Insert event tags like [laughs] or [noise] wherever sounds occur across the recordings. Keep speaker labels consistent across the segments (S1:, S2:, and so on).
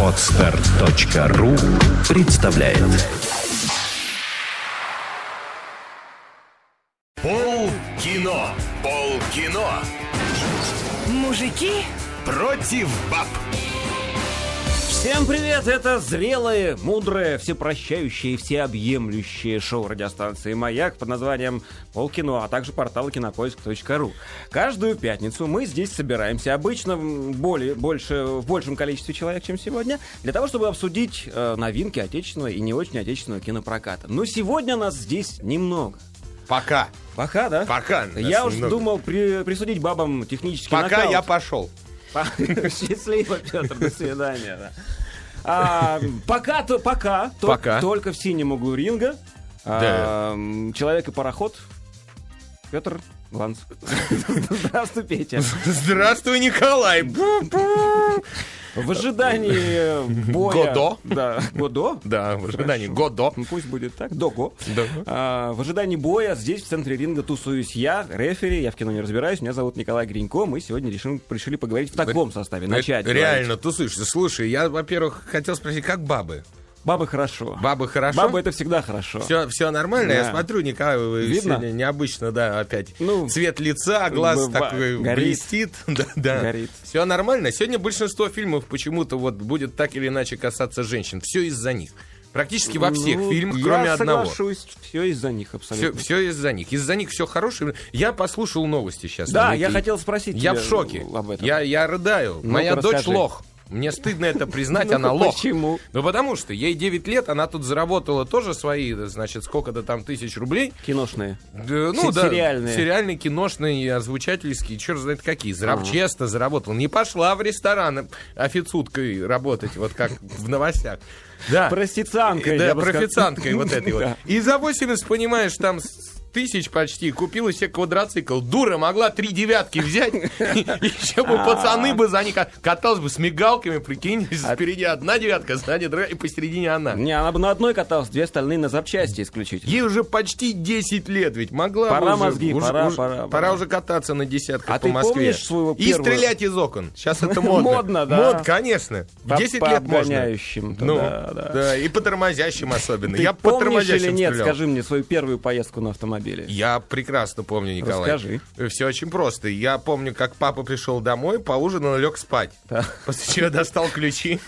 S1: Отстар.ру представляет
S2: Пол кино. Пол кино.
S3: Мужики
S2: Против баб.
S4: Всем привет! Это зрелое, мудрое, всепрощающее и всеобъемлющее шоу радиостанции «Маяк» под названием «Полкино», а также портал кинопоиск.ру. Каждую пятницу мы здесь собираемся, обычно более, больше, в большем количестве человек, чем сегодня, для того, чтобы обсудить э, новинки отечественного и не очень отечественного кинопроката. Но сегодня нас здесь немного.
S2: Пока.
S4: Пока, да?
S2: Пока
S4: Я уж
S2: немного.
S4: думал при- присудить бабам технический
S2: Пока
S4: нокаут.
S2: я пошел. [laughs]
S4: Счастливо, Петр, до свидания. да. А, пока, то, пока,
S2: Пока.
S4: только в синем углу ринга. а, м, Человек и пароход. Петр Ланс. [laughs] Здравствуй, Петя.
S2: Здравствуй, Николай. [laughs]
S4: В ожидании боя...
S2: Годо?
S4: Да, Годо?
S2: Да, в ожидании. Годо.
S4: Ну, Пусть будет так, Дого.
S2: Да.
S4: А, в ожидании боя здесь, в центре ринга, тусуюсь я, рефери, я в кино не разбираюсь, меня зовут Николай Гринько, мы сегодня решим, решили поговорить в таком составе, начать.
S2: Реально, тусуешься. Слушай, я, во-первых, хотел спросить, как бабы?
S4: Бабы хорошо.
S2: Бабы хорошо?
S4: Бабы это всегда хорошо.
S2: Все, все нормально? Я
S4: Да.
S2: смотрю, Николай, вы
S4: Видно?
S2: сегодня необычно, да, опять.
S4: Ну,
S2: Цвет лица, глаз
S4: быва-
S2: такой
S4: горит.
S2: блестит. [laughs] Да, да.
S4: Горит.
S2: Все нормально. Сегодня большинство фильмов почему-то вот будет так или иначе касаться женщин. Все из-за них. Практически во всех
S4: Ну,
S2: фильмах,
S4: я
S2: кроме одного.
S4: соглашусь, все из-за них
S2: Все,
S4: абсолютно.
S2: все из-за них. Из-за них все хорошее. Я послушал новости сейчас.
S4: Да, я хотел спросить
S2: Я в шоке.
S4: об этом.
S2: Я, я рыдаю.
S4: Ну-ка,
S2: Моя дочь
S4: расскажи.
S2: лох. Мне стыдно это признать, [laughs]
S4: Ну,
S2: она лох.
S4: почему?
S2: Ну, потому что ей 9 лет, она тут заработала тоже свои, значит, сколько-то там тысяч рублей.
S4: Киношные.
S2: Ну, да,
S4: сериальные.
S2: Сериальные, киношные, озвучательские, черт знает какие. Заравчесто заработала. Не пошла в ресторан официуткой работать, вот как в новостях. Да.
S4: Простицианкой,
S2: Да, профицианткой вот этой [laughs] вот. И за 80, понимаешь, там тысяч почти купила себе квадроцикл. Дура могла три девятки взять. Еще бы пацаны бы за ка- каталась бы с мигалками, прикинь.
S4: А
S2: Спереди одна девятка, сзади другая, и посередине она.
S4: Не, она бы на одной каталась, две остальные на запчасти исключительно.
S2: Ей уже почти 10 лет, ведь могла
S4: Пора мозги, пора, пора,
S2: пора уже кататься на десятках
S4: А
S2: по
S4: ты
S2: Москве.
S4: помнишь своего
S2: И стрелять из окон. Сейчас это модно.
S4: Модно, да.
S2: Мод, конечно. В
S4: По-
S2: 10
S4: по
S2: лет можно. Ну,
S4: да, да.
S2: и по тормозящим особенно. Я по тормозящим
S4: или нет, скажи мне, свою первую поездку на автомобиле?
S2: Я прекрасно помню, Николай.
S4: Расскажи.
S2: Все очень просто. Я помню, как папа пришел домой, поужинал, лег спать.
S4: Да.
S2: После чего достал ключи.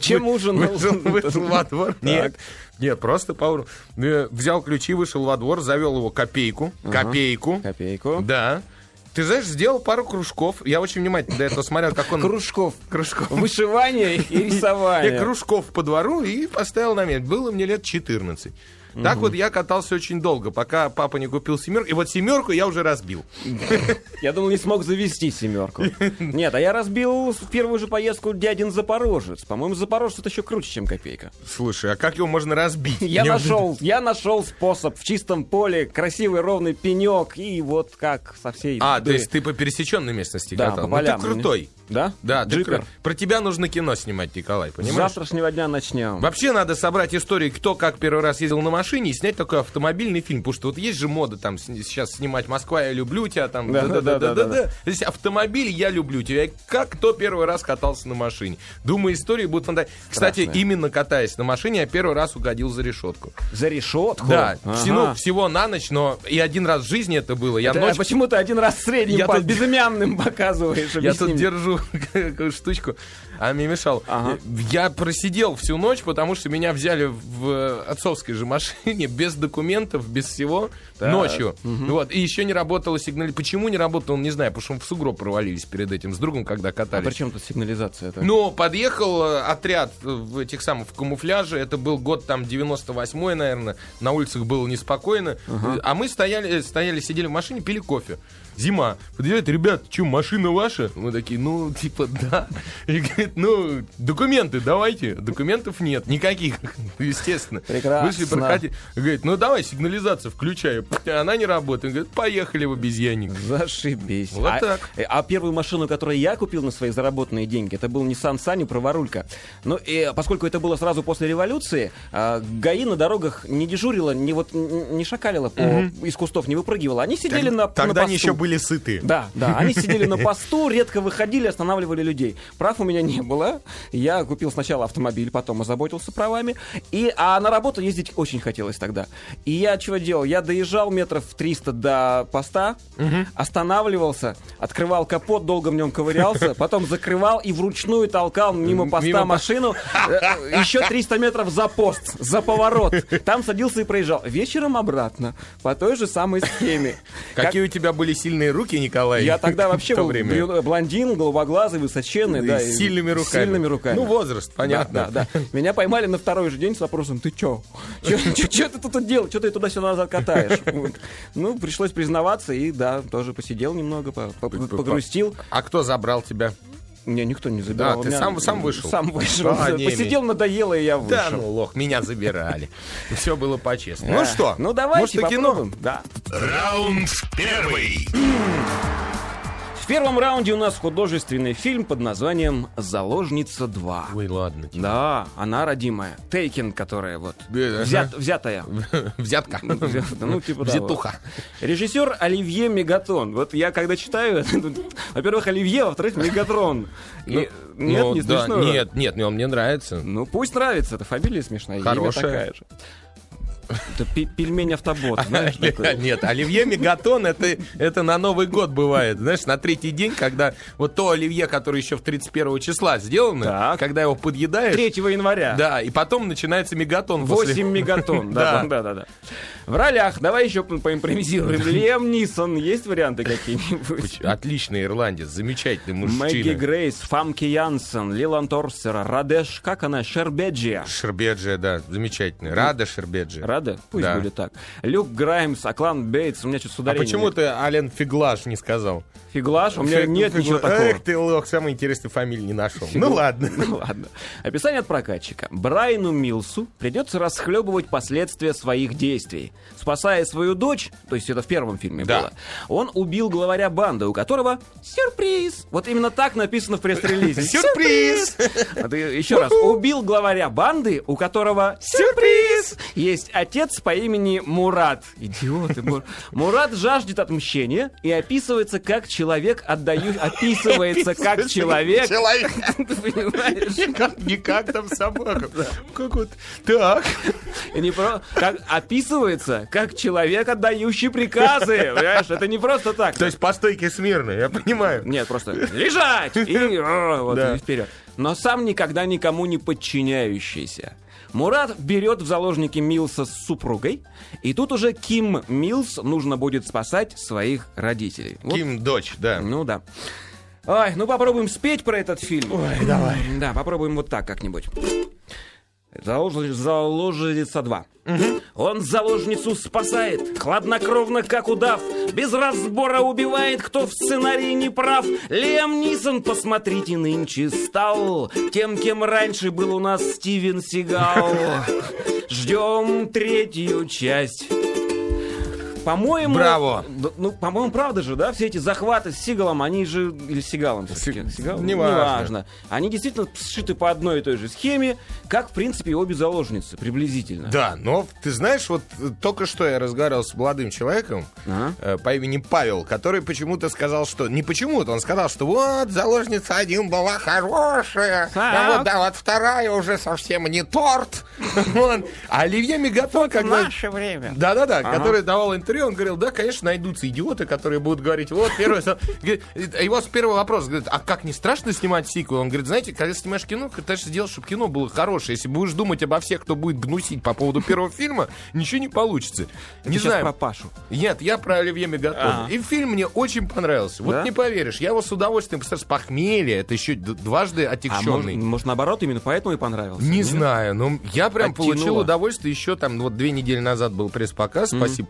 S4: Чем ужинал?
S2: Вышел, вышел во двор. Нет, нет, просто поужинал. Э, Взял ключи, вышел во двор, завел его копейку. Копейку.
S4: Копейку.
S2: Да. Ты знаешь, сделал пару кружков. Я очень внимательно до этого смотрел, как он...
S4: Кружков.
S2: Кружков.
S4: Вышивание и
S2: Я
S4: рисование.
S2: кружков по двору и поставил на место. Было мне лет 14. Так вот я катался очень долго, пока папа не купил семерку. И вот семерку я уже разбил. [laughs]
S4: Я думал, не смог завести семерку. [laughs] Нет, а я разбил в первую же поездку дядин Запорожец. По-моему, Запорожец это еще круче, чем копейка.
S2: Слушай, а как его можно разбить?
S4: Я [laughs] нашел, я нашел способ в чистом поле, красивый ровный пенек, и вот как со всей...
S2: А, то есть ты по пересеченной местности
S4: Да,
S2: катал?
S4: по
S2: Ну,
S4: полям.
S2: ты крутой.
S4: Да?
S2: Да,
S4: Джипер.
S2: кру- Про тебя нужно кино снимать, Николай,
S4: С
S2: понимаешь?
S4: завтрашнего дня начнем.
S2: Вообще надо собрать истории, кто как первый раз ездил на машине и снять такой автомобильный фильм. Потому что вот есть же мода там с- сейчас снимать «Москва, я люблю тебя», там
S4: Да, да, да, да,
S2: да-да-да-да-да. Здесь автомобиль «Я люблю тебя». Как кто первый раз катался на машине? Думаю, истории будут фантастические. Кстати, именно катаясь на машине, я первый раз угодил за решетку.
S4: За решетку?
S2: Да,
S4: Ага.
S2: всего, всего на ночь, но и один раз в жизни это было. Я
S4: Ты
S2: ночь
S4: почему ты один раз средним
S2: Я тут-
S4: безымянным показываешь?
S2: Я тут держу какую [laughs] штучку, а мне мешал.
S4: Ага.
S2: Я просидел всю ночь, потому что меня взяли в отцовской же машине, без документов, без всего,
S4: Так.
S2: ночью. Вот, и еще не работала сигналь. Почему не работала, не знаю, потому что мы в сугроб провалились перед этим с другом, когда
S4: А
S2: катались.
S4: при чем тут сигнализация? -то?
S2: Ну, подъехал э, отряд в этих самых в камуфляже. Это был год там 98-й, наверное. На улицах было неспокойно. А мы стояли, стояли, сидели в машине, пили кофе. Зима. Подъезжает, ребят, что, машина ваша? Мы такие, ну, типа, да. И говорит, ну, документы давайте. Документов нет, никаких, [laughs] естественно.
S4: Прекрасно.
S2: Вышли прокатить. Говорит, ну, давай, сигнализацию включаю. Она не работает. Говорит, поехали в обезьянник.
S4: Зашибись.
S2: Вот
S4: а,
S2: так.
S4: э, А первую машину, которую я купил на свои заработанные деньги, это был Nissan Sunny праворулька. Ну, и поскольку это было сразу после революции, а, ГАИ на дорогах не дежурила, не вот не шакалила по, из кустов, не выпрыгивала. Они сидели на
S2: Тогда
S4: на
S2: они
S4: посту.
S2: еще были были сыты.
S4: Да, да, они сидели на посту, редко выходили, останавливали людей. Прав у меня не было. Я купил сначала автомобиль, потом озаботился правами. И, а на работу ездить очень хотелось тогда. И я чего делал? Я доезжал метров 300 до поста, останавливался, открывал капот, долго в нем ковырялся, потом закрывал и вручную толкал мимо поста
S2: Мимо
S4: машину э, еще 300 метров за пост, за поворот. Там садился и проезжал. Вечером обратно, по той же самой схеме. Как-
S2: Какие у тебя были сильные руки, Николай?
S4: я тогда [laughs] вообще был
S2: время.
S4: блондин, голубоглазый, высоченный, да.
S2: С сильными руками.
S4: Сильными руками.
S2: Ну, возраст, понятно.
S4: Да, да. [laughs] Меня поймали на второй же день с вопросом, ты чё? Чё [laughs] ты тут делаешь? Чё ты туда-сюда назад катаешь? Ну, пришлось признаваться, и да, тоже посидел немного, по- по- погрустил.
S2: А кто забрал тебя?
S4: Меня никто не забирал.
S2: Да, ты
S4: меня-
S2: сам- сам вышел?
S4: Сам вышел.
S2: А, не
S4: Посидел, надоело, и я
S2: Да,
S4: вышел.
S2: ну, лох, меня забирали. Все было по-честному.
S4: Да.
S2: Ну что?
S4: Ну давайте
S2: может, кино?
S4: Да.
S1: Раунд первый.
S4: В первом раунде у нас художественный фильм под названием «Заложница 2».
S2: Ой, ладно. тебе.
S4: Да, она родимая. Тейкен, которая вот
S2: Да,
S4: взят-
S2: ага.
S4: взятая. [laughs] [laughs]
S2: Взятка.
S4: Ну, типа, да,
S2: Взятуха.
S4: вот. Режиссер Оливье Мегатон. Вот я когда читаю, [laughs] во-первых, Оливье, во-вторых, Мегатрон. И-
S2: Ну,
S4: Нет,
S2: ну,
S4: не
S2: да,
S4: смешно.
S2: Нет, нет, он мне нравится.
S4: Ну, пусть нравится, это фамилия смешная, имя
S2: Хорошая.
S4: такая же. Это пельмень автобот, знаешь, такой.
S2: Нет, Оливье Мегатон это, это на Новый год бывает. Знаешь, на третий день, когда вот то Оливье, которое еще в 31 числа сделано,
S4: Так.
S2: когда его подъедаешь.
S4: 3 января.
S2: Да, и потом начинается Мегатон. после-
S4: 8 [laughs] мегатон. Да,
S2: Да.
S4: да, да. В ролях, давай еще по- поимпровизируем. Лем Нисон, есть варианты какие-нибудь?
S2: Отличный ирландец, замечательный
S4: Мэгги
S2: мужчина.
S4: Грейс, Фамки Янсен, Лилан Торсер, Радеш, как она, Шербеджия.
S2: Шербеджи, да, замечательный. Рада Шербеджи.
S4: Рада? Пусть
S2: Да.
S4: будет так. Люк Граймс, Аклан Бейтс, у меня что-то с
S2: А почему ты Ален Фиглаш не сказал?
S4: Фиглаш? У меня
S2: Фиг-
S4: нет
S2: Фигла-
S4: ничего такого.
S2: Эх ты, лох, самой интересной фамилии не нашел.
S4: Фигла-
S2: Ну ладно. [laughs]
S4: Ну ладно. Описание от прокатчика. Брайану Милсу придется расхлебывать последствия своих действий. Спасая свою дочь, то есть это в первом фильме
S2: Да.
S4: было, он убил главаря банды, у которого сюрприз. Вот именно так написано в пресс-релизе. [laughs]
S2: Сюрприз!
S4: Еще раз. Убил главаря банды, у которого сюрприз! Есть отец по имени Мурат. Идиоты. Мур- Мурат жаждет отмщения и описывается как человек, отдаю... [laughs] Описывается как человек...
S2: Человек. [laughs]
S4: Понимаешь?
S2: Не как, там собака. Как вот. Так.
S4: Не про... как описывается как человек, отдающий приказы. Понимаешь? Это не просто так.
S2: То есть по стойке смирно, я понимаю.
S4: Нет, просто лежать и, о, [laughs] вот,
S2: Да.
S4: и вперед. Но сам никогда никому не подчиняющийся. Мурат берет в заложники Милса с супругой, и тут уже Ким Милс нужно будет спасать своих родителей. Вот,
S2: Ким дочь, да.
S4: Ну да. Ой, ну попробуем спеть про этот фильм. Ой, давай. Да, попробуем вот так как-нибудь. Залож- Заложница 2. Он заложницу спасает, хладнокровно, как удав, без разбора убивает, кто в сценарии не прав. Лем Нисон, посмотрите, нынче стал тем, кем раньше был у нас Стивен Сигал. Ждем третью часть. По-моему...
S2: Браво.
S4: Ну, по-моему, правда же, да? Все эти захваты с Сигалом, они же... Или с Сигалом все-таки?
S2: Си-
S4: Сигал?
S2: неважно.
S4: Неважно. Они действительно сшиты по одной и той же схеме, как, в принципе, и обе заложницы, приблизительно.
S2: Да, но ты знаешь, вот только что я разговаривал с молодым человеком
S4: Ага.
S2: э, по имени Павел, который почему-то сказал, что... Не почему-то, он сказал, что вот, заложница один была хорошая, а вот, да, вот вторая уже совсем не торт. [laughs] А Оливье Мегатон, когда...
S4: время.
S2: Да-да-да, который давал интервью, он говорил, да, конечно, найдутся идиоты, которые будут говорить, вот, первый... Говорит, Его с первого вопрос, говорит, а как, не страшно снимать сиквел? Он говорит, знаете, когда снимаешь кино, ты же сделать, чтобы кино было хорошее. Если будешь думать обо всех, кто будет гнусить по поводу первого фильма, ничего не получится. Не знаю.
S4: про Пашу.
S2: Нет, я про Оливье Мегатона. И фильм мне очень понравился. Вот
S4: Да?
S2: не поверишь, я его с удовольствием, представляешь, с похмелья, это еще дважды
S4: А может,
S2: отягченный.
S4: может, наоборот, именно поэтому и понравился?
S2: Не знаю, но я прям
S4: Оттянуло.
S2: получил удовольствие еще там, вот две недели назад был пресс-показ, спасибо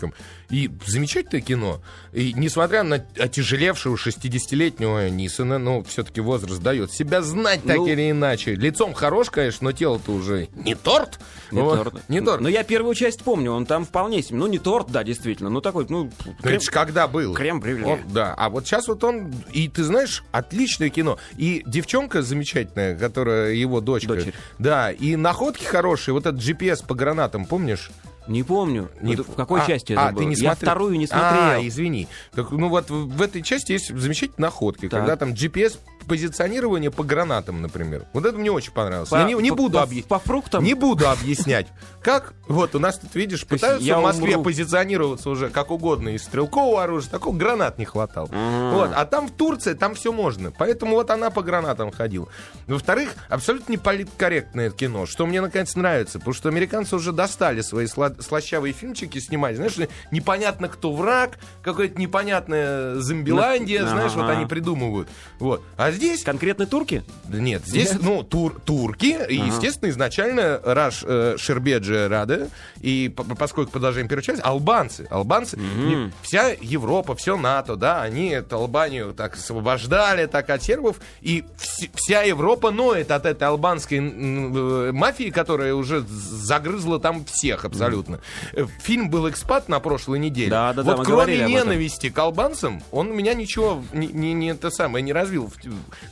S2: прокатчикам. И замечательное кино. И несмотря на отяжелевшего 60-летнего Нисона, ну, все-таки возраст дает себя знать так
S4: Ну.
S2: или иначе. Лицом хорош, конечно, но тело-то уже не торт.
S4: Не
S2: Вот.
S4: торт.
S2: Не торт.
S4: Но я первую часть помню, он там вполне себе. Ну, не торт, да, действительно. Ну, такой, ну,
S2: Ну,
S4: крем-
S2: это ж когда был?
S4: крем-брюле.
S2: Он- Да, а вот сейчас вот он, и ты знаешь, отличное кино. И девчонка замечательная, которая его дочка.
S4: Дочерь.
S2: Да, и находки хорошие. Вот этот GPS по гранатам, помнишь?
S4: Не помню.
S2: Не
S4: в какой
S2: а,
S4: части
S2: а,
S4: это было?
S2: ты не
S4: Я вторую не
S2: А,
S4: смотрел.
S2: извини. Так, ну вот в этой части есть замечательные находки,
S4: Так.
S2: когда там GPS позиционирование по гранатам, например. Вот это мне очень понравилось.
S4: По-
S2: Я не, не
S4: по-
S2: буду
S4: по-
S2: объяснять.
S4: по фруктам?
S2: Не буду объяснять. Как? Вот, у нас тут, видишь, пытаются
S4: я
S2: в Москве
S4: умру.
S2: позиционироваться уже как угодно из стрелкового оружия, такого гранат не хватало.
S4: Ага.
S2: Вот, а там в Турции, там все можно. Поэтому вот она по гранатам ходила. Во-вторых, абсолютно не политкорректное кино, что мне наконец нравится, потому что американцы уже достали свои сла- слащавые фильмчики снимать. Знаешь, непонятно кто враг, какая-то непонятная зомбиландия,
S4: Ну,
S2: знаешь, вот они придумывают. Вот. А здесь
S4: Конкретные турки?
S2: да Нет, здесь,
S4: Нет?
S2: ну, тур, турки, и, естественно, изначально Раш э, Шербеджи Рада, и по- поскольку продолжаем первую часть, албанцы. Албанцы, не- вся Европа, все НАТО, да, они эту Албанию так освобождали, так от сербов, и вс- вся Европа ноет от этой албанской э, мафии, которая уже загрызла там всех абсолютно. Э, Фильм был «Экспат» на прошлой неделе.
S4: Да, да, да,
S2: вот
S4: мы
S2: кроме ненависти к албанцам, он у меня ничего не, не, не это самое не развил.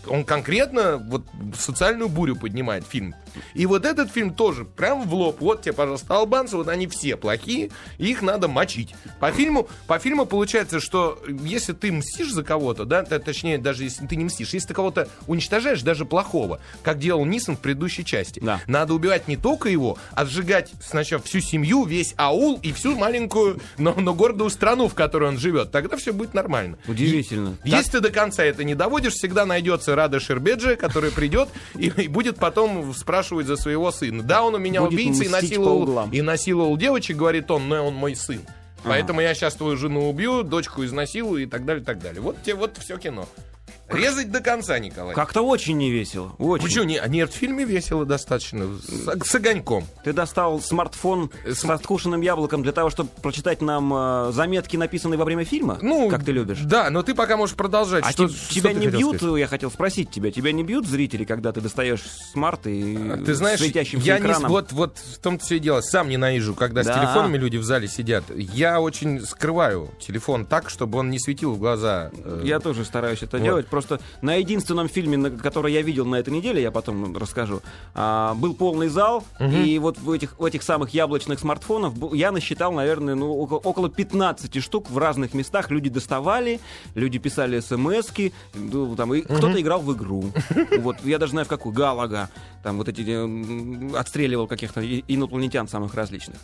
S2: Он конкретно вот социальную бурю поднимает фильм. И вот этот фильм тоже прям в лоб. Вот тебе, пожалуйста, албанцы, вот они все плохие, и их надо мочить. По фильму, по фильму получается, что если ты мстишь за кого-то, да, точнее, даже если ты не мстишь, если ты кого-то уничтожаешь, даже плохого, как делал Нисон в предыдущей части,
S4: Да.
S2: надо убивать не только его, а сжигать сначала всю семью, весь аул и всю маленькую, но, но гордую страну, в которой он живет. Тогда все будет нормально.
S4: Удивительно.
S2: Если ты до конца это не доводишь, всегда найдется Рада Шербеджи, который придет и, и будет потом спрашивать за своего сына. Да, он у меня
S4: Будет
S2: убийца и насиловал, и насиловал девочек, говорит он, но он мой сын. Поэтому я сейчас твою жену убью, дочку изнасилую и так далее, так далее. Вот тебе вот все кино. Резать до конца, Николай.
S4: Как-то очень не весело. Очень.
S2: Почему? Не, нет, в фильме весело достаточно. С, с огоньком.
S4: Ты достал смартфон с откушенным яблоком для того, чтобы прочитать нам э, заметки, написанные во время фильма?
S2: Ну,
S4: как ты любишь?
S2: Да, но ты пока можешь продолжать.
S4: А
S2: Что- что
S4: тебя
S2: ты
S4: не бьют,
S2: сказать?
S4: я хотел спросить тебя, тебя не бьют зрители, когда ты достаешь смарт и
S2: А Ты знаешь,
S4: светящимся
S2: я не, с-
S4: экраном?
S2: вот, вот в том-то все и дело. Сам ненавижу, когда
S4: Да.
S2: с телефонами люди в зале сидят. Я очень скрываю телефон так, чтобы он не светил в глаза. э,
S4: Я тоже стараюсь это
S2: Вот.
S4: делать. Просто на единственном фильме, который я видел на этой неделе, я потом расскажу, а, был полный зал, и вот в этих, в этих самых яблочных смартфонов я насчитал, наверное, ну, около, около 15 штук в разных местах. Люди доставали, люди писали смс-ки, ну, там, и кто-то играл в игру. [laughs] Вот, я даже знаю, в какую. Галага. Там вот эти м, отстреливал каких-то инопланетян самых различных.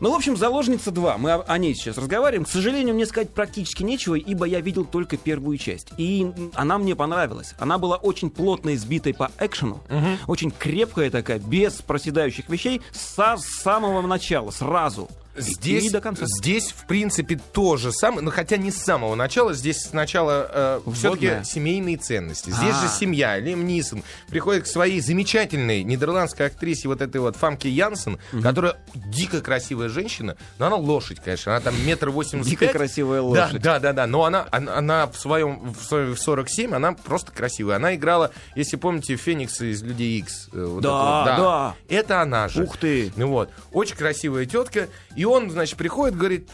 S4: Ну, в общем, «Заложница 2». Мы о, ней сейчас разговариваем. К сожалению, мне сказать практически нечего, ибо я видел только первую часть. И она мне понравилась. Она была очень плотно избитой по экшену. Очень крепкая такая, без проседающих вещей, со самого начала, сразу.
S2: Здесь,
S4: до конца.
S2: здесь, в принципе, то же самое, но хотя не с самого начала. Здесь сначала э, все-таки семейные ценности. Здесь
S4: А.
S2: же семья. Лем Нисон приходит к своей замечательной нидерландской актрисе, вот этой вот Фамке Янсен, которая дико красивая женщина, но она лошадь, конечно. Она там метр восемьдесят
S4: Дико красивая
S2: Да,
S4: лошадь.
S2: да, да, да. Но она, она, она в своем в своем 47, она просто красивая. Она играла, если помните, Феникса из Людей Икс. э, вот
S4: Да,
S2: этого.
S4: да.
S2: Это она же.
S4: Ух ты.
S2: Ну вот, очень красивая тетка. И он, значит, приходит, говорит,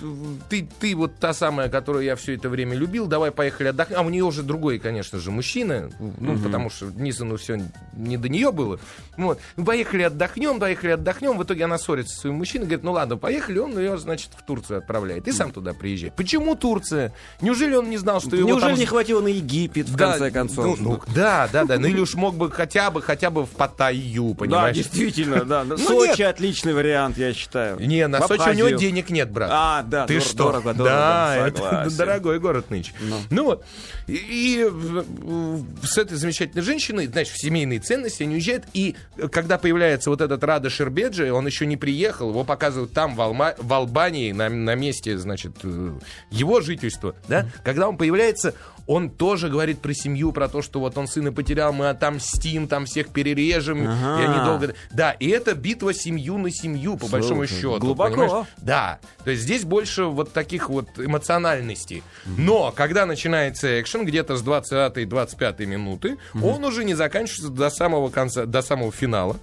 S2: ты, ты вот та самая, которую я все это время любил, давай поехали отдохнем. А у нее уже другой, конечно же, мужчина, ну, потому что Нисону все не до нее было. Вот, ну, поехали отдохнем, поехали отдохнем. В итоге она ссорится со своим мужчиной, говорит, ну ладно, поехали, он ее, значит, в Турцию отправляет. И сам туда приезжай. Почему Турция? Неужели он не знал, что его
S4: Неужели
S2: там...
S4: не хватило на Египет, в
S2: Да,
S4: конце концов?
S2: ну, ну, да, да, да. Ну или уж мог бы хотя бы, хотя бы в Паттайю,
S4: да,
S2: понимаешь?
S4: действительно, да. [laughs]
S2: Ну,
S4: Сочи отличный вариант, я считаю.
S2: Не, на Сочи него денег нет, брат.
S4: А, да,
S2: Ты
S4: дор-
S2: что?
S4: дорого, дорого,
S2: да, это дорогой город нынче.
S4: Ну.
S2: Ну, вот. И, и, с этой замечательной женщиной, значит, в семейные ценности они уезжают. И когда появляется вот этот Рада Шербеджи, он еще не приехал, его показывают там, в, Алма- в Албании, на, на месте, значит, э, его жительства. Да? Когда он появляется, он тоже говорит про семью, про то, что вот он сына потерял, мы отомстим, там всех перережем,
S4: Ага.
S2: и они долго... Да, и это битва семью на семью, по большому
S4: Слушай,
S2: счету.
S4: глубоко.
S2: понимаешь? Да, то есть здесь больше вот таких вот эмоциональностей. Но когда начинается экшен, где-то с 20-25 минуты, он уже не заканчивается до самого конца, до самого финала.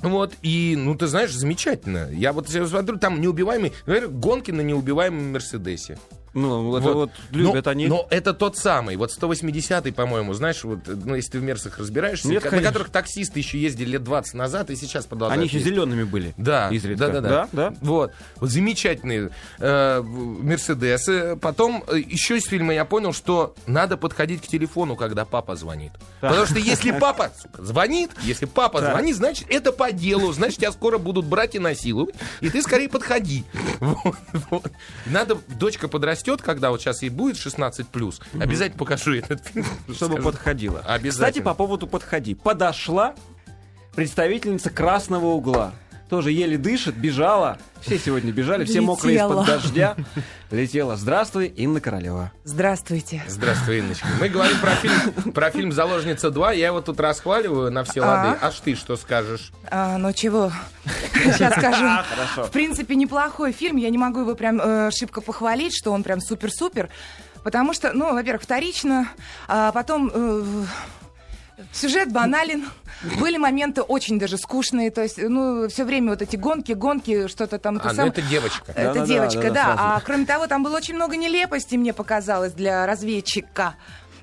S2: Вот, и, ну, ты знаешь, замечательно. Я вот смотрю, там неубиваемый, наверное, гонки на неубиваемом Мерседесе.
S4: Ну, это вот любят
S2: но,
S4: они.
S2: Но это тот самый, вот 180-й, по-моему, знаешь, вот, ну, если ты в Мерсах разбираешься,
S4: Нет,
S2: ка- на которых таксисты еще ездили лет 20 назад и сейчас продолжают
S4: Они еще
S2: ездить.
S4: зелеными были.
S2: Да,
S4: изредка.
S2: да, да,
S4: да. да?
S2: Вот, вот замечательные э, Мерседесы. Потом э, еще из фильма я понял, что надо подходить к телефону, когда папа звонит. Потому что если папа сука, звонит, если папа
S4: Так.
S2: звонит, значит это по делу, значит тебя скоро будут брать и насиловать, и ты скорее подходи. [laughs] Вот, вот. Надо, дочка подрастет, когда вот сейчас ей будет 16 плюс, обязательно покажу этот фильм.
S4: Чтобы
S2: Скажу.
S4: подходила.
S2: Обязательно.
S4: Кстати, по поводу подходи. Подошла представительница красного угла. Тоже еле дышит, бежала. Все сегодня бежали, все мокрые
S3: Летела.
S4: из-под дождя. Летела. Здравствуй, Инна Королева.
S3: Здравствуйте.
S2: Здравствуй, Инночка. Мы говорим про фильм, про фильм «Заложница 2». Я его тут расхваливаю на все
S3: А.
S2: лады. Аж ты что скажешь?
S3: А, ну чего? Сейчас [laughs] скажу.
S4: Хорошо.
S3: В принципе, неплохой фильм. Я не могу его прям э, шибко похвалить, что он прям супер-супер. Потому что, ну, во-первых, вторично, а потом э, сюжет банален. Были моменты очень даже скучные. То есть, ну, все время вот эти гонки, гонки, что-то там.
S2: А, ну
S3: сам-
S2: это девочка.
S3: Это
S4: Да-да-да,
S3: девочка,
S4: да-да,
S3: да.
S4: сразу.
S3: А кроме того, там было очень много нелепостей, мне показалось, для разведчика.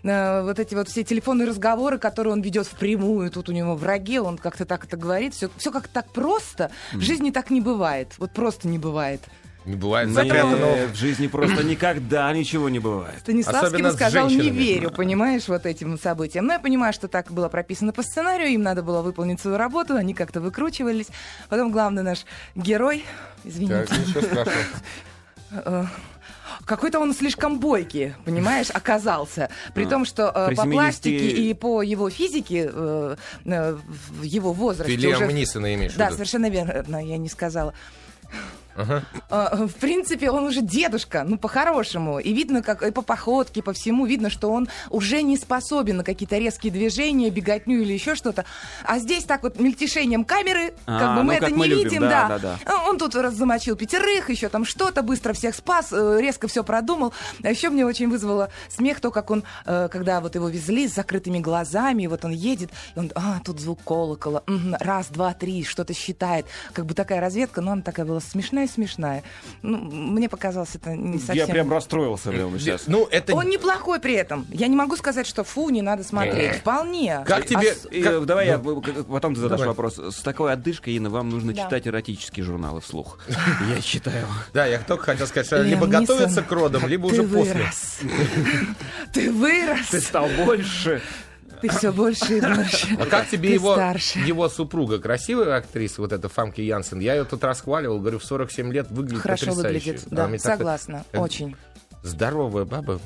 S3: Э, Вот эти вот все телефонные разговоры, которые он ведет впрямую, тут у него враги, он как-то так это говорит. Все, все как так просто. В жизни так не бывает. Вот просто не бывает.
S2: Не бывает
S4: Нет,
S2: запрятанного.
S4: в жизни просто никогда ничего не бывает.
S3: Станиславский
S2: Особенно
S3: сказал, не верю, понимаешь, вот этим событиям. Но я понимаю, что так было прописано по сценарию, им надо было выполнить свою работу, они как-то выкручивались. Потом главный наш герой, извините,
S2: Так, ничего страшного.
S3: э, какой-то он слишком бойкий, понимаешь, оказался. При
S4: А,
S3: том, что э,
S4: при
S3: по
S4: 70
S3: пластике и по его физике э, э, в его возрасте
S2: Ты Лиам
S3: уже...
S2: Нисона имеешь в
S3: Да, совершенно верно, я не сказала.
S2: Ага.
S3: Э, В принципе, он уже дедушка, ну, по-хорошему. И видно, как и по походке, по всему, видно, что он уже не способен на какие-то резкие движения, беготню или еще что-то. А здесь так вот мельтешением камеры,
S4: А,
S3: как бы мы
S4: ну,
S3: это
S4: как
S3: не
S4: мы любим,
S3: видим,
S4: да,
S3: да.
S4: да,
S3: А Он тут раз замочил пятерых, еще там что-то, быстро всех спас, э, резко все продумал. А еще мне очень вызвало смех то, как он, э, когда вот его везли с закрытыми глазами, вот он едет, и он, а, тут звук колокола, раз, два, три, что-то считает. Как бы такая разведка, но она такая была смешная-смешная. Ну, мне показалось это не совсем...
S4: Я прям расстроился прямо сейчас.
S2: Ну, это...
S3: Он неплохой при этом. Я не могу сказать, что фу, не надо смотреть. Вполне.
S2: Как тебе...
S4: А с- и,
S2: как-
S4: э, давай я, э, потом ты задашь
S2: Давай.
S4: вопрос. С такой отдышкой, Инна, вам нужно
S3: Да.
S4: читать эротические журналы вслух. [laughs] Я читаю.
S2: Да, я только хотел сказать, что либо готовятся
S3: Нисон,
S2: к родам, либо
S3: Ты
S2: уже после.
S3: вырос. [laughs] Ты вырос.
S4: Ты стал больше.
S3: Ты все больше и больше.
S2: А как тебе
S3: Ты
S2: его,
S3: старше.
S2: его супруга? Красивая актриса, вот эта Фамки Янсен. Я ее тут расхваливал, говорю, в 47 лет выглядит
S3: Хорошо
S2: потрясающе.
S3: выглядит.
S2: Она
S3: Да,
S2: мне так-
S3: согласна.
S2: э,
S3: Очень.
S2: Здоровая баба,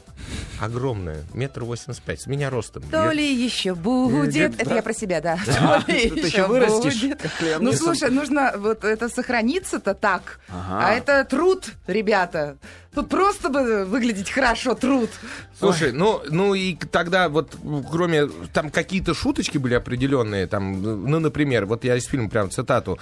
S2: огромная, метр восемьдесят пять, с меня ростом.
S3: То
S2: Я-
S3: ли еще будет. Это я про себя, да.
S4: А,
S3: То ли еще
S4: еще вырастешь,
S3: будет. Ну, слушай, нужно вот это сохраниться-то так.
S4: Ага.
S3: А это труд, ребята. Тут просто бы выглядеть хорошо, труд.
S2: Слушай, ну, ну и тогда вот, кроме, там какие-то шуточки были определенные, там, ну, например, вот я из фильма прям цитату.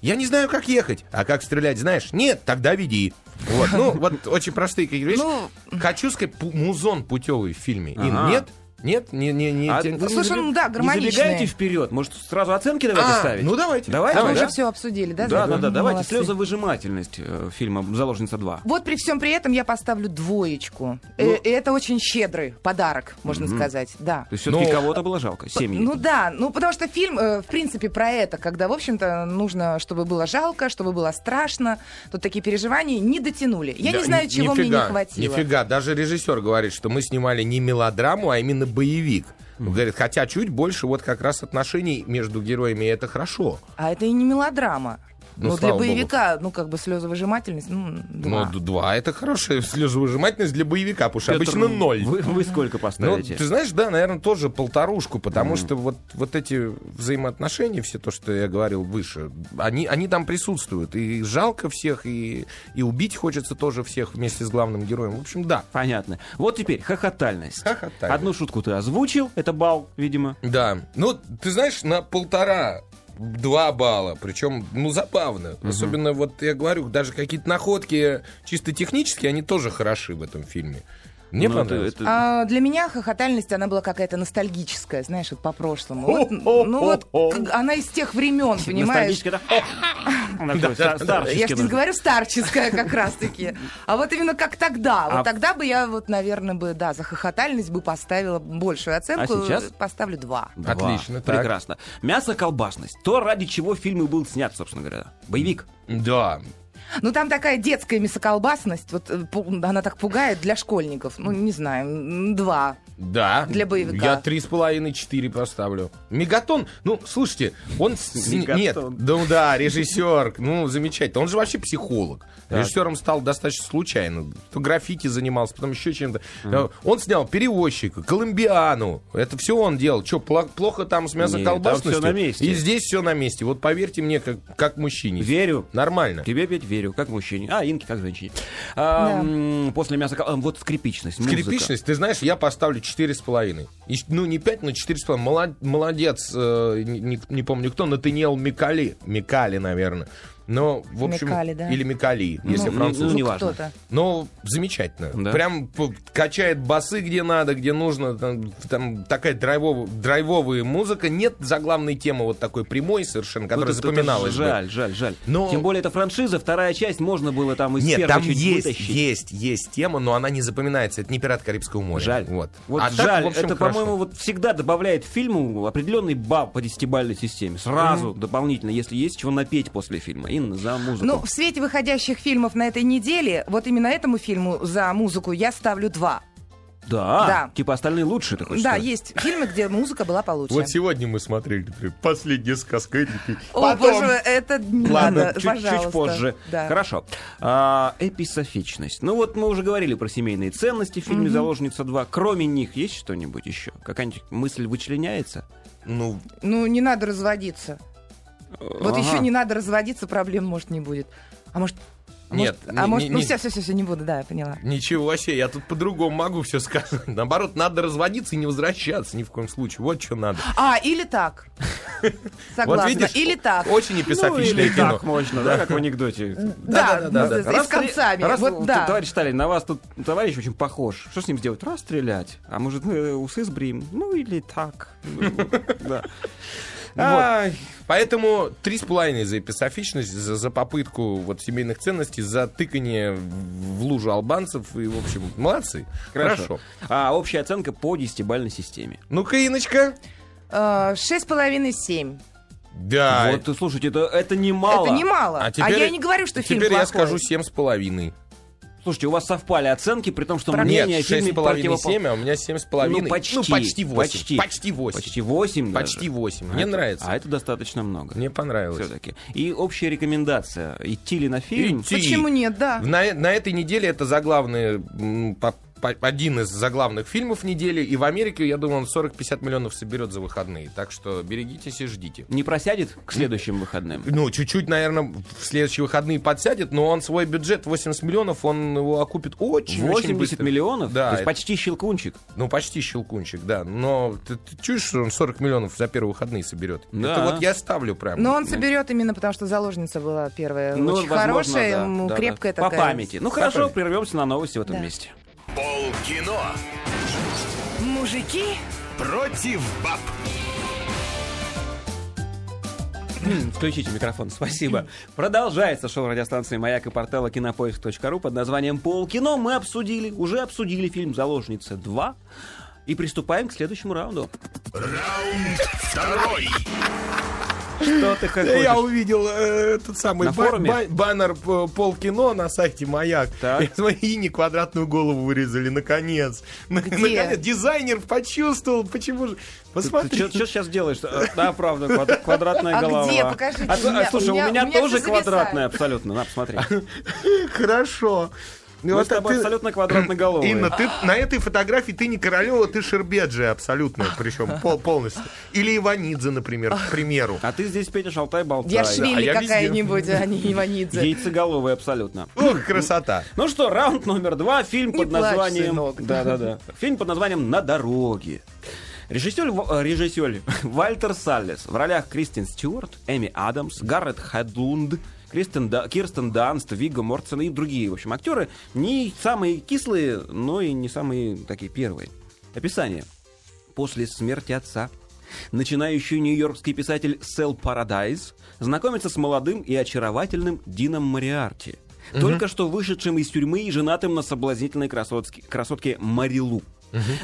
S2: Я не знаю, как ехать, а как стрелять, знаешь? Нет, тогда веди. Вот, ну, вот очень простые какие вещи.
S3: Ну.
S2: Хочу сказать, музон путевый в фильме.
S4: Ага.
S2: нет? Нет? Не, не, не,
S4: А
S2: те-
S4: вы не
S3: Слушай, ну да,
S4: Не
S3: гармоничные.
S4: забегайте вперед. Может, сразу оценки давайте
S2: А,
S4: ставить?
S2: ну давайте.
S4: Давайте,
S3: Мы
S4: да?
S3: уже все обсудили, да?
S4: Да, да, да. Давайте слезовыжимательность э, фильма «Заложница 2».
S3: Вот при всем при этом я поставлю двоечку. Э, и это очень щедрый подарок, можно сказать, да.
S4: То есть все-таки
S2: Ну,
S4: кого-то было жалко. Семьи.
S3: Ну да, ну потому что фильм, э, в принципе, про это, когда, в общем-то, нужно, чтобы было жалко, чтобы было страшно. Тут такие переживания не дотянули. Я
S2: Да,
S3: не знаю,
S2: ни-
S3: чего мне не
S2: нифига,
S3: хватило.
S2: Нифига, даже режиссер говорит, что мы снимали не мелодраму, а именно боевик. Он Говорит, хотя чуть больше вот как раз отношений между героями, и это хорошо.
S3: А это и не мелодрама.
S2: Ну,
S3: Ну, для
S2: слава богу.
S3: боевика, ну, как бы слезовыжимательность, ну, два.
S2: Ну, два это хорошая [laughs] слезовыжимательность для боевика, потому что
S4: Петр,
S2: обычно ноль.
S4: Вы, вы сколько
S2: Ну,
S4: поставите?
S2: ты знаешь, да, наверное, тоже полторушку, потому что вот, вот эти взаимоотношения, все то, что я говорил выше, они, они там присутствуют. И жалко всех, и, и убить хочется тоже всех вместе с главным героем. В общем, да.
S4: Понятно. Вот теперь хохотальность.
S2: Хохотальность.
S4: Одну шутку ты озвучил, это бал, видимо.
S2: Да. Ну, ты знаешь, на полтора два балла, причем, ну, забавно. Особенно, вот я говорю, даже какие-то находки чисто технические, они тоже хороши в этом фильме. Мне
S4: Ну,
S2: понравилось.
S4: это-
S3: А для меня хохотальность, она была какая-то ностальгическая, знаешь, вот по прошлому. Вот, ну вот, она из тех времен, понимаешь? Я же тебе говорю, старческая как раз-таки. А вот именно как тогда.
S4: А-
S3: Вот тогда бы я, вот, наверное, бы, да, за хохотальность бы поставила большую оценку.
S4: А сейчас?
S3: Поставлю два.
S2: Отлично, так.
S4: Прекрасно. Мясо-колбасность. То, ради чего фильм и был снят, собственно говоря. Боевик.
S2: Да.
S3: Ну, там такая детская мясоколбасность, вот э, она так пугает для школьников. Ну, не знаю, два.
S2: Да.
S3: Для боевика.
S2: Я три с половиной, четыре поставлю. Мегатон, ну, слушайте, он... с-
S4: Мегатон.
S2: Нет, да, да, режиссер, ну, замечательно. Он же вообще психолог. Режиссером стал достаточно случайно. То граффити занимался, потом еще чем-то. Э, Он снял «Перевозчика», «Колумбиану». Это все он делал. Что, плохо там с
S4: Нет, там
S2: мясоколбасностью?
S4: всё на месте.
S2: И здесь все на месте. Вот поверьте мне, как, как мужчине.
S4: Верю.
S2: Нормально.
S4: Тебе ведь верю, как мужчине. А, Инке как женщине. А,
S3: Да.
S4: После мяса... а, Вот скрипичность, музыка.
S2: Скрипичность, ты знаешь, я поставлю четыре с половиной. Ну, не пять, но четыре с половиной. Молод- Молодец, э, не- не помню кто, Натаниэл Микали. Микали, наверное. Но, в общем...
S3: Микали, да.
S2: Или Микали, если
S4: ну,
S2: француз.
S4: ну,
S3: Ну,
S4: неважно.
S2: Но замечательно.
S4: Да.
S2: Прям качает басы где надо, где нужно. Там, там такая драйвовая, драйвовая музыка. Нет заглавной темы вот такой прямой совершенно, которая
S4: Вот это- это
S2: запоминалась бы.
S4: Жаль, жаль, жаль.
S2: Но-
S4: Тем более это франшиза, вторая часть, можно было там из
S2: Нет,
S4: первой
S2: там
S4: чуть
S2: есть,
S4: вытащить.
S2: есть, есть тема, но она не запоминается. Это не «Пират Карибского моря».
S4: Жаль.
S2: Вот,
S4: Вот
S2: А так,
S4: жаль,
S2: в общем,
S4: это, по-моему, вот всегда добавляет фильму определенный бал по десятибалльной системе. Сразу, дополнительно, если есть чего напеть после фильма. Инна, за музыку.
S3: Ну, в свете выходящих фильмов на этой неделе, вот именно этому фильму за музыку я ставлю два.
S4: да,
S3: да.
S4: типа остальные лучше, ты хочешь
S3: Да,
S4: сказать?
S3: есть фильмы, где музыка была получше.
S2: Вот сегодня мы смотрели например, «Последняя сказка Эрики».
S3: О,
S2: Потом-
S3: боже, это не
S4: Ладно,
S3: надо,
S4: чуть,
S3: пожалуйста.
S4: чуть позже.
S3: Да.
S4: Хорошо. А, эписофичность. Ну вот мы уже говорили про семейные ценности в фильме «Заложница 2». Кроме них есть что-нибудь еще? Какая-нибудь мысль вычленяется?
S2: Ну,
S3: Ну, не надо разводиться. Вот
S4: Ага.
S3: еще не надо разводиться, проблем, может, не будет. А может... а
S2: Нет,
S3: может- а
S2: не-
S3: может,
S2: не-
S3: ну
S2: не-
S3: все, все, все, все, не буду, да, я поняла.
S2: ничего себе, я тут по-другому могу все сказать. [laughs] Наоборот, надо разводиться и не возвращаться ни в коем случае. Вот что надо.
S3: А, или так. [laughs] Согласна.
S2: Вот видишь,
S3: или так.
S2: Очень
S4: Ну,
S2: эписофичное
S4: или
S2: кино.
S4: так можно, да, как в анекдоте.
S3: Да, с
S4: Раз
S3: концами.
S4: стре- раз,
S3: вот,
S4: вот,
S3: да.
S4: Товарищ Сталин, на вас тут товарищ очень похож. Что с ним сделать? Расстрелять. А может, э, усы сбрим? Ну, или так. [laughs] Ну, Ай,
S2: Поэтому три с половиной за эписофичность, за, за попытку вот семейных ценностей, за тыкание в лужу албанцев. И, в общем, молодцы. Хорошо.
S4: А общая оценка по десятибалльной системе.
S2: Ну-ка, Иночка.
S3: Э, Шесть с половиной, семь.
S2: Да.
S4: Вот, слушайте, это, это немало.
S3: Это немало.
S2: А
S3: А,
S2: теперь-
S3: я не говорю, что фильм
S2: Теперь я
S3: плохой.
S2: скажу семь с половиной.
S4: Слушайте, у вас совпали оценки, при том, что
S3: Про-
S4: мнение
S2: Нет,
S4: о
S2: шесть
S4: фильме
S2: с половиной,
S4: противопол-
S2: семь, а у меня семь с половиной.
S4: Ну, почти.
S2: Ну, почти восемь.
S4: Почти.
S2: Почти восемь.
S4: Почти 8
S2: Почти восемь. Мне
S4: а
S2: нравится.
S4: Это, а это достаточно много.
S2: Мне понравилось.
S4: Все-таки. И общая рекомендация. Идти ли на фильм?
S2: Идти.
S3: Почему нет, да?
S2: На, на этой неделе это по- по- один из заглавных фильмов недели. И в Америке, я думаю, он 40-50 миллионов соберет за выходные. Так что берегитесь и ждите.
S4: Не просядет к следующим выходным?
S2: Ну, чуть-чуть, наверное, в следующие выходные подсядет, но он свой бюджет 80 миллионов, он его окупит очень-очень
S4: 80
S2: быстро.
S4: миллионов?
S2: Да.
S4: То есть
S2: это-
S4: почти щелкунчик.
S2: Ну, почти щелкунчик, да. Но ты, ты чуешь, что он 40 миллионов за первые выходные соберет?
S4: Да.
S2: Это вот я ставлю прям.
S3: Но он соберет именно потому, что заложница была первая.
S4: Ну,
S3: очень
S4: возможно,
S3: хорошая,
S4: да, да,
S3: крепкая
S4: да. По
S3: такая.
S4: памяти. Ну хорошо,
S2: памяти.
S4: прервемся на новости в этом
S3: Да.
S4: месте.
S1: Полкино
S3: Мужики,
S1: против баб.
S4: Включите микрофон, спасибо. Продолжается шоу радиостанции «Маяк» и портала кинопоиск.ру под названием «Полкино». Мы обсудили, уже обсудили фильм «Заложница 2». И приступаем к следующему раунду.
S1: Раунд второй.
S4: Что ты
S2: Да Я увидел э, этот самый
S4: На
S2: ба-
S4: форуме?
S2: ба- баннер п- полкино на сайте Маяк.
S4: Так.
S2: И не квадратную голову вырезали, наконец. Дизайнер почувствовал, почему же... Посмотри.
S4: Что сейчас делаешь? Да, правда, квад- [laughs] квадратная
S3: А
S4: голова.
S3: где? Покажите.
S4: А,
S3: меня-
S4: слушай,
S3: у меня-
S4: меня
S3: у меня
S4: тоже квадратная абсолютно. На, посмотри. [laughs]
S2: Хорошо. Ну,
S4: Мы
S2: вот
S4: с тобой
S2: ты-
S4: абсолютно квадратноголовые.
S2: Инна, ты на этой фотографии ты не Королева, ты Шербеджи абсолютно, причем пол- полностью. Или Иванидзе, например, к примеру.
S4: А ты здесь, Петя, шалтай-болтай.
S3: Яшвили
S2: а я везде.
S3: какая-нибудь, а не Иванидзе.
S4: Яйцеголовые абсолютно.
S2: Ух, красота.
S4: Ну что, раунд номер два. Фильм
S3: Не
S4: под
S3: плачь,
S4: названием... Да-да-да. Фильм под названием «На дороге». Режиссер, э, режиссер [laughs] Вальтер Саллес в ролях Кристин Стюарт, Эми Адамс, Гаррет Хедлунд, Кристен, Да- Кирстен Данст, Виго Мортсен и другие, в общем, актеры. Не самые кислые, но и не самые такие первые. Описание. После смерти отца Начинающий нью-йоркский писатель Сел Парадайз знакомится с молодым и очаровательным Дином Мариарти, только что вышедшим из тюрьмы и женатым на соблазнительной красотке, красотке Марилу.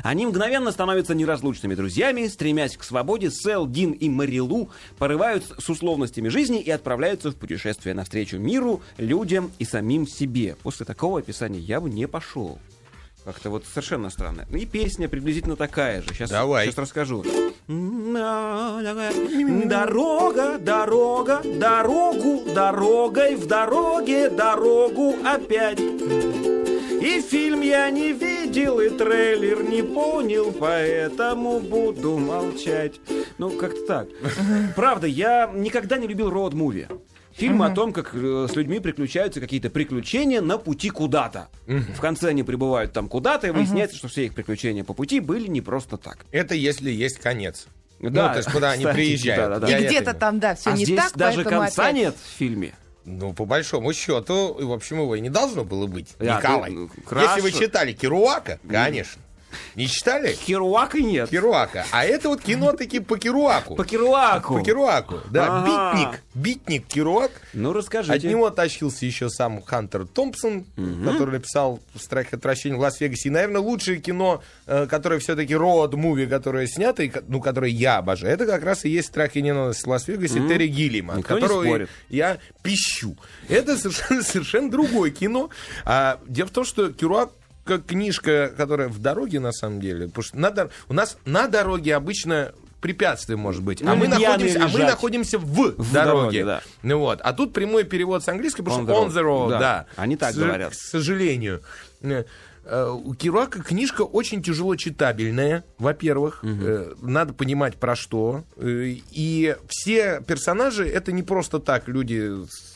S4: Они мгновенно становятся неразлучными друзьями, стремясь к свободе, Сел, Дин и Марилу порывают с условностями жизни и отправляются в путешествие навстречу миру, людям и самим себе. После такого описания я бы не пошел. Как-то вот совершенно странно. И песня приблизительно такая же. Сейчас,
S2: Давай.
S4: сейчас расскажу. Дорога, дорога, дорогу, дорогой в дороге, дорогу опять. И фильм я не видел, и трейлер не понял, поэтому буду молчать. Ну, как-то так. [laughs] Правда, я никогда не любил роуд-муви. Фильмы о том, как э, с людьми приключаются какие-то приключения на пути куда-то. В конце они прибывают там куда-то, и выясняется, что все их приключения по пути были не просто так.
S2: Это если есть конец.
S4: Да,
S2: ну, то есть, куда они приезжают.
S4: да-да-да.
S2: Я
S3: И
S2: это
S3: где-то там, да, все
S4: а
S3: не
S4: здесь
S3: так,
S4: даже конца
S3: опять-
S4: нет в фильме.
S2: Ну, по большому счету, в общем, его и не должно было быть. Николай.
S4: ну,
S2: Если вы читали Керуака, конечно. Не читали?
S4: Керуака нет.
S2: Керуака. А это вот кино таки по Керуаку.
S4: По Керуаку.
S2: По Керуаку. Да,
S4: Ага.
S2: битник. Битник Керуак.
S4: Ну,
S2: От
S4: расскажите.
S2: него тащился еще сам Хантер Томпсон, который написал «Страх и отвращение в Лас-Вегасе». И, наверное, лучшее кино, э, которое все-таки road movie, которое снято, и ну, которое я обожаю, это как раз и есть «Страх и ненависть в Лас-Вегасе» Терри Гиллиама, от
S4: Никто
S2: которого я пищу. Это совершенно, [laughs] совершенно другое кино. А, дело в том, что Керуак как книжка, которая в дороге, на самом деле, потому что на дор- у нас на дороге обычно препятствие может быть,
S4: Ну,
S2: а, мы находимся, а мы находимся в,
S4: В
S2: дороге.
S4: дороге, да.
S2: Ну вот. А тут прямой перевод с английского, потому
S4: On
S2: что
S4: the
S2: on the
S4: road,
S2: road,
S4: да.
S2: да.
S4: Они так
S2: К
S4: говорят.
S2: К сожалению. Э, У Керуака книжка очень тяжело читабельная, во-первых. Э, Надо понимать, про что. Э, И все персонажи, это не просто так люди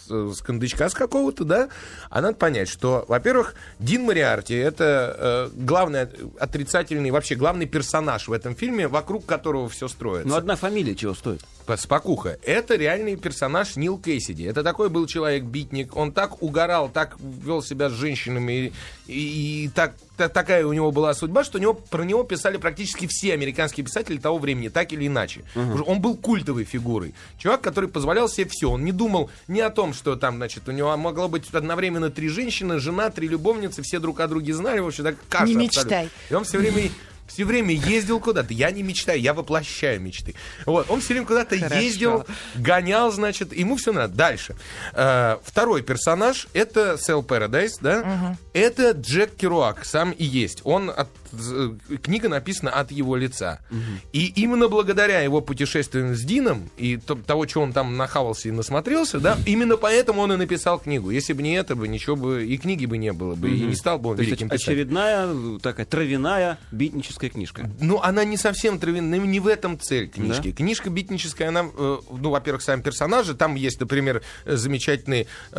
S2: с, с кондачка с какого-то, да, а надо понять, что, во-первых, Дин Мариарти это э, главный отрицательный, вообще главный персонаж в этом фильме, вокруг которого все строится.
S4: Ну, одна фамилия чего стоит?
S2: Спокуха. Это реальный персонаж Нил Кейсиди. Это такой был человек-битник. Он так угорал, так вел себя с женщинами. И, и так, та- такая у него была судьба, что у него, про него писали практически все американские писатели того времени, так или иначе. Уже Он был культовой фигурой. Чувак, который позволял себе все. Он не думал ни о том, что там, значит, у него могло быть одновременно три женщины, жена, три любовницы, все друг о друге знали. В общем, так каша
S3: Не
S2: абсолютно.
S3: мечтай.
S2: И он все время все время ездил куда-то. Я не мечтаю, я воплощаю мечты. Вот, он все время куда-то ездил, гонял, значит, ему все надо. Дальше. Э, второй персонаж это Сел Paradise, да? Это Джек Керуак, сам и есть. Он от, э, книга написана от его лица. И именно благодаря его путешествиям с Дином и то- того, что он там нахавался и насмотрелся, да, именно поэтому он и написал книгу. Если бы не это бы, ничего бы и книги бы не было бы, и не стал бы он
S4: То есть
S2: великим писателем.
S4: очередная такая травяная битническая книжка.
S2: Ну, она не совсем травяная, не в этом цель книжки. Книжка битническая, она, э, ну, во-первых, сами персонажи, там есть, например, э, замечательный э,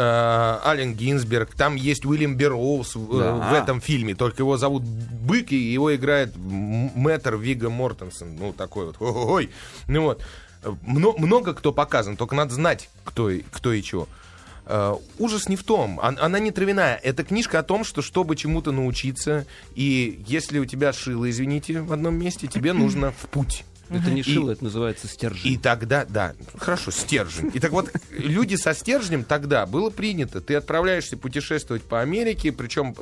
S2: Ален Гинзберг, там есть Уильям Берроуз в, э,
S4: Да.
S2: в этом фильме, только его зовут Бык, и его играет мэтр Вига Мортенсен, ну, такой вот, ой, ну вот. Э, мно- много кто показан, только надо знать, кто и, кто и чего. Э, ужас не в том, он- она не травяная. Это книжка о том, что чтобы чему-то научиться, и если у тебя шило, извините, в одном месте, тебе [clears throat] нужно в путь.
S4: Это не
S2: И-
S4: шило, это называется стержень.
S2: И тогда, да, хорошо, стержень. И так вот, люди со стержнем тогда было принято. Ты отправляешься путешествовать по Америке, причем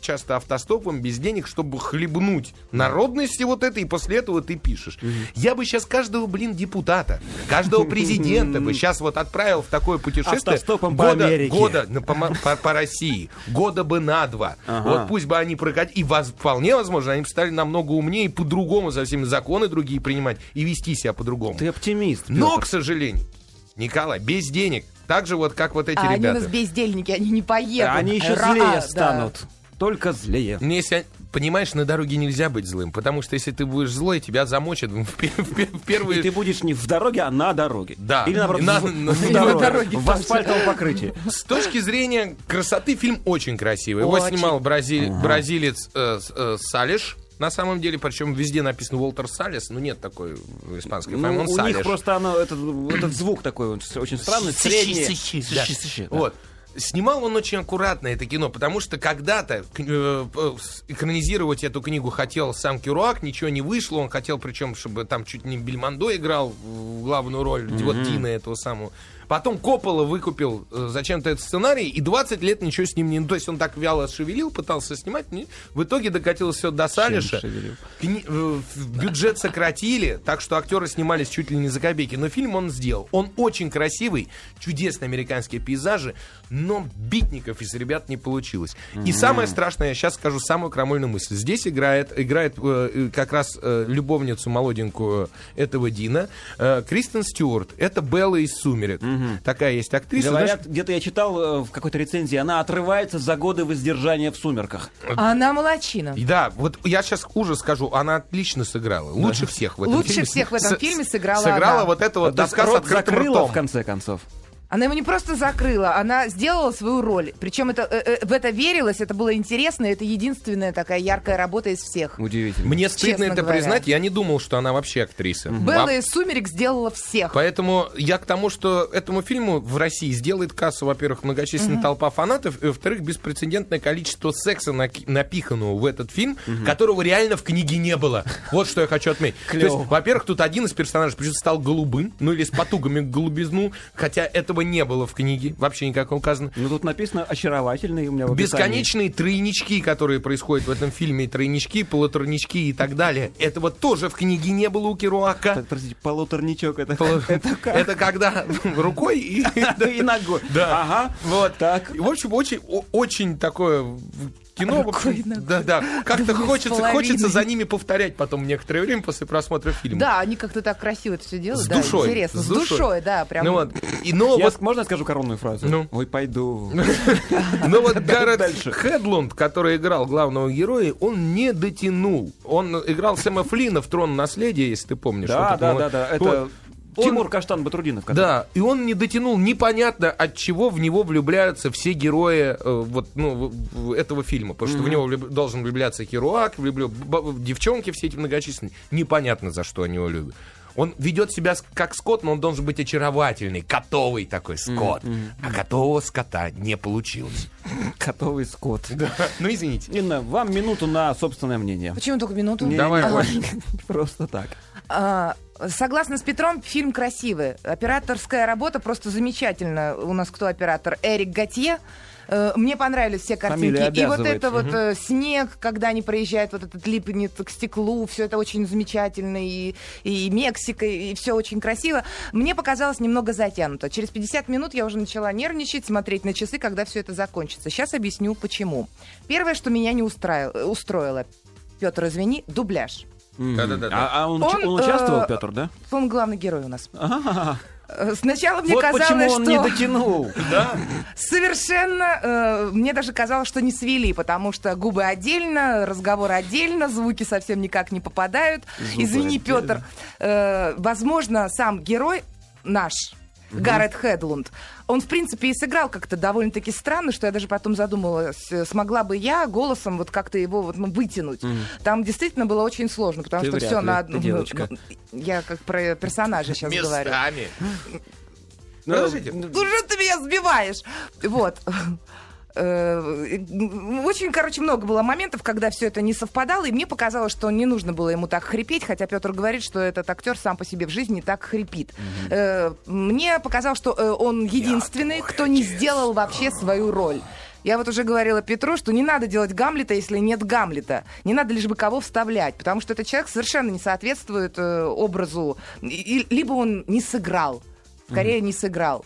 S2: часто автостопом, без денег, чтобы хлебнуть народности вот этой, и после этого ты пишешь. Я бы сейчас каждого, блин, депутата, каждого президента бы сейчас вот отправил в такое путешествие.
S4: Автостопом по
S2: года,
S4: Америке.
S2: Года ну, по, по- по России. Года бы на два.
S4: Ага.
S2: Вот пусть бы они прокатили. И воз- вполне возможно, они бы стали намного умнее и по-другому со всеми законы другие принимать и вести себя по-другому.
S4: Ты оптимист.
S2: Но,
S4: Пётр.
S2: к сожалению, Николай, без денег. Так же вот, как вот эти
S3: А они у
S2: ребята.
S3: нас бездельники, они не поедут.
S4: Они еще
S3: Ра-
S4: злее
S3: да.
S4: станут. Только злее.
S2: Если, понимаешь, на дороге нельзя быть злым, потому что если ты будешь злой, тебя замочат в, [laughs] в в
S4: И
S2: первые...
S4: ты будешь не в дороге, а на дороге.
S2: Да.
S4: Или наоборот,
S2: На-
S4: в,
S2: на-
S4: в
S2: на
S4: дороге,
S3: дороге
S4: в асфальтовом покрытии. [laughs]
S2: С точки зрения красоты фильм очень красивый. Его
S3: Очень.
S2: снимал бразиль- бразилец э, э, Салиш. На самом деле, причем везде написано Уолтер Салис, но нет такой испанской
S4: Ну,
S2: фамилии, он
S4: у
S2: Салиш.
S4: них просто оно, этот, этот звук такой очень странный,
S2: Сыщи,
S4: средний.
S2: сыщи,
S4: Сыщи,
S2: да.
S4: сыщи, да.
S2: Вот. Снимал он очень аккуратно это кино, потому что когда-то э, э, экранизировать эту книгу хотел сам Керуак, ничего не вышло. Он хотел, причем, чтобы там чуть не Бельмондо играл в главную роль, вот Дина этого самого. Потом Коппола выкупил э, зачем-то этот сценарий, и 20 лет ничего с ним не... То есть он так вяло шевелил, пытался снимать, не- в итоге докатилось все до Салиша. Кни- э, Бюджет сократили, так что актеры снимались чуть ли не за копейки. Но фильм он сделал. Он очень красивый, чудесные американские пейзажи, но битников из ребят не получилось. И самое страшное, я сейчас скажу самую крамольную мысль. Здесь играет, играет э, э, как раз э, любовницу молоденькую этого Дина, э, Кристен Стюарт. Это Белла из «Сумерек». Такая есть актриса.
S4: Говорят, где-то я читал э, в какой-то рецензии, она отрывается за годы воздержания в сумерках.
S3: А она молочина.
S2: Да, вот я сейчас хуже скажу, она отлично сыграла. Лучше всех в этом
S3: Лучше
S2: фильме.
S3: всех в этом фильме сыграла
S2: Сыграла
S3: она.
S2: вот это вот доска с открытым ртом.
S4: в конце концов.
S3: Она его не просто закрыла, она сделала свою роль. Причем это, э, э, в это верилось, это было интересно, это единственная такая яркая работа из всех.
S4: Удивительно.
S2: Мне стыдно это
S3: говоря.
S2: признать, я не думал, что она вообще актриса.
S3: Белла
S2: А-
S3: из «Сумерек» сделала всех.
S2: Поэтому я к тому, что этому фильму в России сделает кассу, во-первых, многочисленная толпа фанатов, и, во-вторых, беспрецедентное количество секса наки- напиханного в этот фильм, которого реально в книге не было. Вот что я хочу отметить. То есть, во-первых, тут один из персонажей почему-то стал голубым, ну или с потугами к голубизну, хотя этого не было в книге, вообще никак указано.
S4: Ну тут написано очаровательный у меня в.
S2: Бесконечные тройнички, которые происходят в этом фильме, тройнички, полуторнички и так далее. Этого тоже в книге не было у Керуака.
S4: Так, Простите, полуторничок это,
S2: Полу- [laughs]
S4: это как?
S2: Это когда рукой и... [laughs]
S4: И ногой.
S2: Да.
S4: Ага.
S2: Вот.
S4: Так.
S2: В общем, очень, очень такое кино. общем. Да, да. Как-то хочется, хочется за ними повторять потом некоторое время после просмотра фильма.
S3: Да, они как-то так красиво это все делают.
S2: С
S3: да,
S2: душой.
S3: Интересно.
S2: С
S3: С
S2: душой.
S3: душой, да, прям.
S2: Ну вот. И, но
S4: Я,
S2: вот
S4: можно я скажу коронную фразу?
S2: Ну.
S4: Ой, пойду. [laughs]
S2: Но вот Гаррет
S4: Дальше.
S2: Хедлунд, который играл главного героя, он не дотянул. Он играл Сэма Флина в «Трон наследия», если ты помнишь.
S4: Да, да, да, да. Это.
S2: Он-
S4: Тимур Каштан Батрудинов. который-
S2: Да, и он не дотянул непонятно, от чего в него влюбляются все герои э, вот, ну, этого фильма. Потому что в него влюб- должен влюбляться Херуак, влюблю... б- девчонки все эти многочисленные. Непонятно, за что они его любят. Он ведет себя как скот, но он должен быть очаровательный, котовый такой скот. А котового скота не получилось. [laughs]
S4: Котовый скот.
S2: Ну, извините.
S4: Инна, вам минуту на собственное мнение.
S3: Почему только минуту?
S4: Не,
S2: Давай,
S4: не,
S2: Оль.
S4: Просто так.
S3: Согласна с Петром, фильм красивый. Операторская работа просто замечательная. У нас кто оператор? Эрик Готье. Э, Мне понравились все картинки. И вот это вот э, снег, когда они проезжают, вот этот липнет к стеклу, все это очень замечательно. И, и Мексика, и все очень красиво. Мне показалось немного затянуто. Через 50 минут я уже начала нервничать, смотреть на часы, когда все это закончится. Сейчас объясню, почему. Первое, что меня не устраивало, устроило, Петр, извини, дубляж.
S2: Да-да-да.
S4: А, а он,
S3: Он,
S4: он участвовал,
S3: э,
S4: Петр, да?
S3: Он главный герой у нас.
S4: Ага.
S3: Э, Сначала мне
S4: Вот
S3: казалось,
S4: почему он
S3: что
S4: не дотянул. [laughs]
S3: совершенно, э, мне даже казалось, что не свели, потому что губы отдельно, разговор отдельно, звуки совсем никак не попадают.
S4: Зубы
S3: Извини,
S4: отдельно.
S3: Петр, э, возможно, сам герой наш. Гаррет Хедлунд. Он, в принципе, и сыграл как-то довольно-таки странно, что я даже потом задумалась, смогла бы я голосом вот как-то его вот, ну, вытянуть. Там действительно было очень сложно, потому
S4: Ты
S3: что все на одну...
S4: девочка.
S3: ну, Я как про персонажа сейчас говорю.
S2: Местами.
S4: Ну,
S2: Подождите.
S3: Ну что ты меня сбиваешь? Вот. Э, Очень, короче, много было моментов, когда все это не совпадало, и мне показалось, что не нужно было ему так хрипеть, хотя Петр говорит, что этот актер сам по себе в жизни так хрипит. Э, Мне показалось, что э, он единственный, кто не сделал вообще свою роль. Я вот уже говорила Петру, что не надо делать Гамлета, если нет Гамлета. Не надо лишь бы кого вставлять, потому что этот человек совершенно не соответствует э, образу. И- и- либо он не сыграл, скорее не сыграл.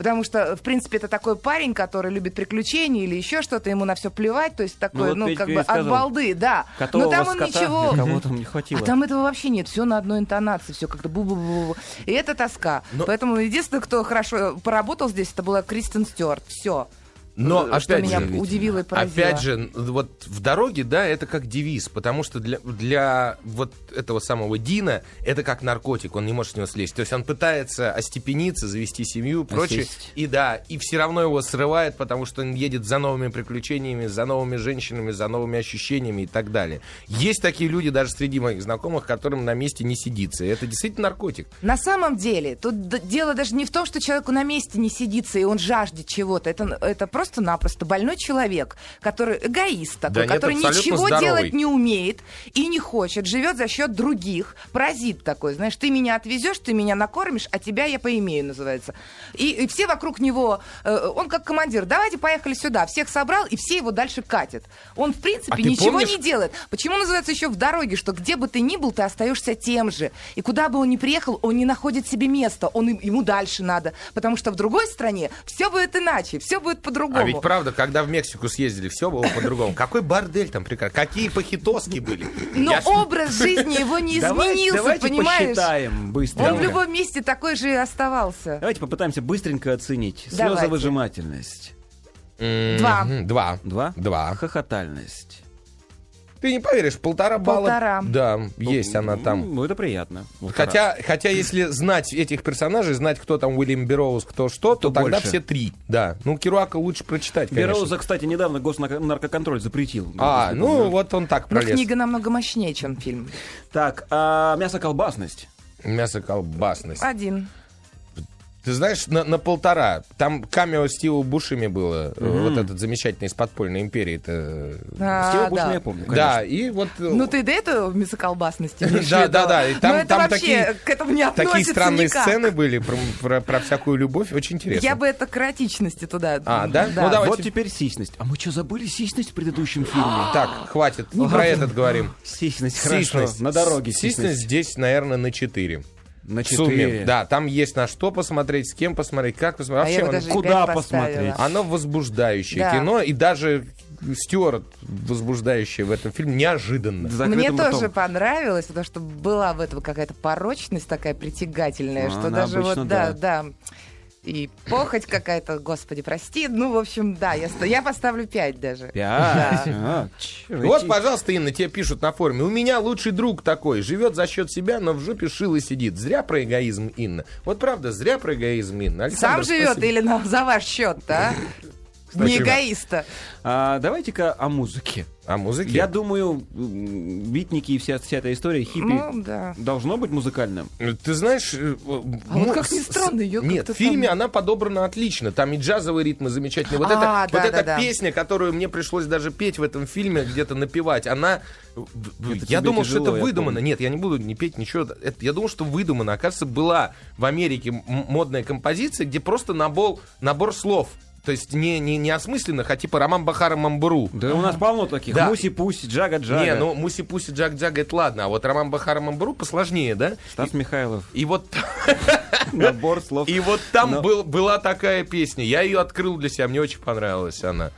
S3: Потому что, в принципе, это такой парень, который любит приключения или еще что-то, ему на все плевать, то есть такой,
S4: вот
S3: ну, как бы от
S4: сказал,
S3: балды, да. Но там он
S4: скота
S3: ничего...
S4: там не хватило.
S3: А там этого вообще нет, все на одной интонации, все как-то бу-бу-бу. И это тоска.
S2: Но-
S3: Поэтому единственное, кто хорошо поработал здесь, это была Кристен Стюарт. Все.
S2: Но,
S3: э, что
S2: опять
S3: меня
S2: же,
S3: удивило и поразило.
S2: Опять же, вот в дороге, да, это как девиз, потому что для, для вот этого самого Дина это как наркотик, он не может с него слезть. То есть он пытается остепениться, завести семью, прочее.
S4: Осесть.
S2: И да, и все равно его срывает, потому что он едет за новыми приключениями, за новыми женщинами, за новыми ощущениями и так далее. Есть такие люди даже среди моих знакомых, которым на месте не сидится. И это действительно наркотик.
S3: На самом деле, тут дело даже не в том, что человеку на месте не сидится, и он жаждет чего-то. Это, это просто-напросто больной человек, который эгоист такой,
S2: Да нет,
S3: который ничего
S2: здоровый.
S3: делать не умеет и не хочет, живет за счет других. Паразит такой, знаешь, ты меня отвезешь, ты меня накормишь, а тебя я поимею, называется. И, и все вокруг него, э, он как командир, давайте поехали сюда. Всех собрал, и все его дальше катят. Он, в принципе,
S2: А
S3: ничего
S2: помнишь-
S3: не делает. Почему называется еще в дороге, что где бы ты ни был, ты остаешься тем же. И куда бы он ни приехал, он не находит себе места, он, ему дальше надо. Потому что в другой стране все будет иначе, все будет по-другому.
S2: А ведь правда, когда в Мексику съездили, все было по-другому. Какой бордель там прекрасный, какие похитоски были.
S3: Но
S2: Я ж-
S3: образ жизни его не изменился,
S4: давайте
S3: понимаешь?
S4: посчитаем быстро.
S3: Он в любом месте такой же и оставался.
S4: Давайте попытаемся быстренько оценить.
S3: Давайте.
S4: Слезовыжимательность.
S3: Два.
S2: Два.
S4: Два?
S2: Два.
S4: Хохотальность.
S2: Ты не поверишь, полтора балла.
S3: Полтора.
S2: Да, есть она там.
S4: Ну, это приятно. Полтора.
S2: Хотя, хотя, если знать этих персонажей, знать, кто там Уильям Берроуз, кто что, то,
S4: То
S2: тогда
S4: больше.
S2: все три. Да. Ну, Керуака лучше прочитать, конечно.
S4: Бероуза, кстати, недавно госнаркоконтроль запретил.
S2: А, ну
S4: помню.
S2: вот он так
S3: Но
S2: пролез.
S3: книга намного мощнее, чем фильм.
S4: Так, а мясо-колбасность.
S2: Мясо-колбасность.
S3: Один.
S2: Ты знаешь, на, на полтора. Там камео Стива Бушеми было. э, Вот этот замечательный из подпольной империи. Это...
S3: А,
S4: Стива
S3: да.
S4: я помню,
S2: Да,
S4: конечно.
S2: и вот... э,
S3: Ну ты до этого мясоколбасности
S2: Да, да, да, и там-
S3: Но это
S2: там
S3: вообще
S2: такие-
S3: к этому не относится
S2: Такие странные
S3: никак.
S2: сцены были про, про- про всякую любовь. Очень интересно.
S3: Я бы это к эротичности туда.
S2: А, да? Ну, давай.
S4: Вот
S2: Давайте.
S4: теперь сисьность. А мы что, забыли сисьность в предыдущем фильме?
S2: Так, хватит. Про этот говорим.
S4: Сисьность, хорошо.
S2: Сисьность.
S4: На дороге
S2: Сисьность
S4: сисьность.
S2: здесь, наверное, на 4.
S4: На
S2: В сумме.
S4: четыре.
S2: Да, там есть на что посмотреть, с кем посмотреть, как посмотреть.
S3: А я
S2: Вообще,
S3: бы
S2: он-
S3: даже и
S4: куда посмотреть?
S2: оно возбуждающее
S3: Да.
S2: кино, и даже Стюарт возбуждающий в этом фильме неожиданно.
S3: Мне тоже
S4: ртом.
S3: понравилось, потому что была в этом какая-то порочность такая притягательная,
S4: А,
S3: что
S4: она
S3: даже вот, да,
S4: да.
S3: да, и похоть какая-то, господи, прости. Ну, в общем, да, я, я поставлю пять даже.
S4: Пять.
S3: Да.
S4: А, чё,
S2: Вот,
S4: эти-
S2: пожалуйста, Инна, тебе пишут на форуме. У меня лучший друг такой, живет за счет себя, но в жопе шило сидит. Зря про эгоизм, Инна. Вот правда, зря про эгоизм, Инна.
S3: Сам живет
S2: спасибо.
S3: или на, за ваш счет, да?
S2: Кстати,
S3: Не эгоиста.
S4: А, давайте-ка о музыке.
S2: А музыки?
S4: Я думаю, битники и вся, вся эта история хиппи
S3: Ну, да.
S4: должно быть музыкальным.
S2: Ты знаешь... э,
S3: А
S2: ну,
S3: вот как ни странно, её
S2: Нет, в фильме
S3: там-
S2: она подобрана отлично. Там и джазовые ритмы замечательные. Вот,
S3: А,
S2: это,
S3: да,
S2: вот
S3: да,
S2: эта
S3: да.
S2: песня, которую мне пришлось даже петь в этом фильме, где-то напевать, она...
S4: Это
S2: я думал, что
S4: тяжело,
S2: это
S4: я
S2: выдумано.
S4: помню.
S2: Нет, я не буду не петь ничего. Это, я думал, что выдумано. Оказывается, была в Америке модная композиция, где просто набор, набор слов. То есть не, не, не осмысленных, а типа Роман Бахара Мамбуру.
S4: Да у нас полно таких.
S2: Да.
S4: Муси-пуси, джага-джага.
S2: Не, ну Муси-Пуси, Джак-Джага, это ладно. А вот Роман Бахара Мамбуру посложнее, да?
S4: Стас Михайлов.
S2: И вот [laughs]
S4: Набор слов.
S2: И вот там
S4: Но-
S2: был, была такая песня. Я ее открыл для себя, мне очень понравилась она.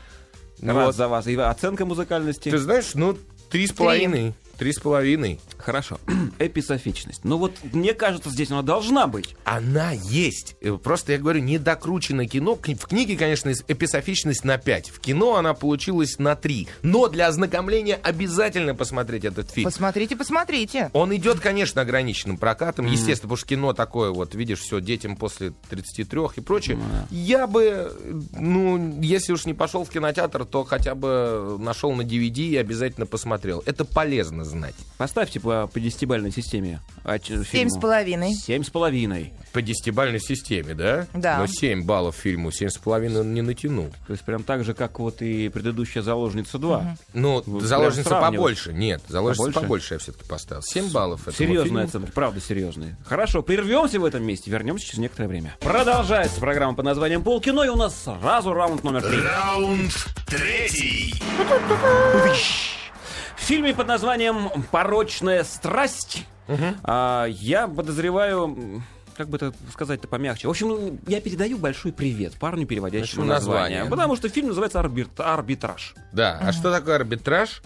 S4: Рад
S2: Вот.
S4: за вас. И оценка музыкальности.
S2: Ты знаешь, ну, три с половиной. Три с половиной.
S4: Хорошо. [clears throat] Эписофичность. Ну вот, мне кажется, здесь она должна быть.
S2: Она есть. Э, Просто я говорю, недокрученное кино. Кни- В книге, конечно, эписофичность на 5. В кино она получилась на 3. Но для ознакомления обязательно посмотреть этот фильм.
S3: Посмотрите, посмотрите.
S2: Он идет, конечно, ограниченным прокатом, естественно, потому что кино такое, вот, видишь, все, детям после 33 и прочее. Я бы, ну, если уж не пошел в кинотеатр, то хотя бы нашел на DVD и обязательно посмотрел. Это полезно знать.
S4: Поставьте по, по десятибальной системе. а,
S3: Семь с половиной.
S4: Семь с половиной.
S2: По десятибальной системе, да?
S3: Да.
S2: Но 7 баллов фильму, 7,5 он не натянул.
S4: То есть прям так же, как вот и предыдущая «Заложница 2».
S2: Ну,
S4: Вы
S2: заложница побольше. Нет, заложница
S4: Побольше?
S2: побольше я все-таки поставил. 7 баллов. этому
S4: Серьезная
S2: фильму.
S4: оценка, правда серьезная. Хорошо, прервемся в этом месте, вернемся через некоторое время. Продолжается программа под названием «Полкино», и у нас сразу раунд номер три.
S1: Раунд третий.
S4: В фильме под названием «Порочная страсть» а, я подозреваю... Как бы это сказать-то помягче. В общем, ну, я передаю большой привет парню, переводящему название.
S2: название.
S4: Потому что фильм называется «Арбит- «Арбитраж».
S2: Да, а что такое арбитраж?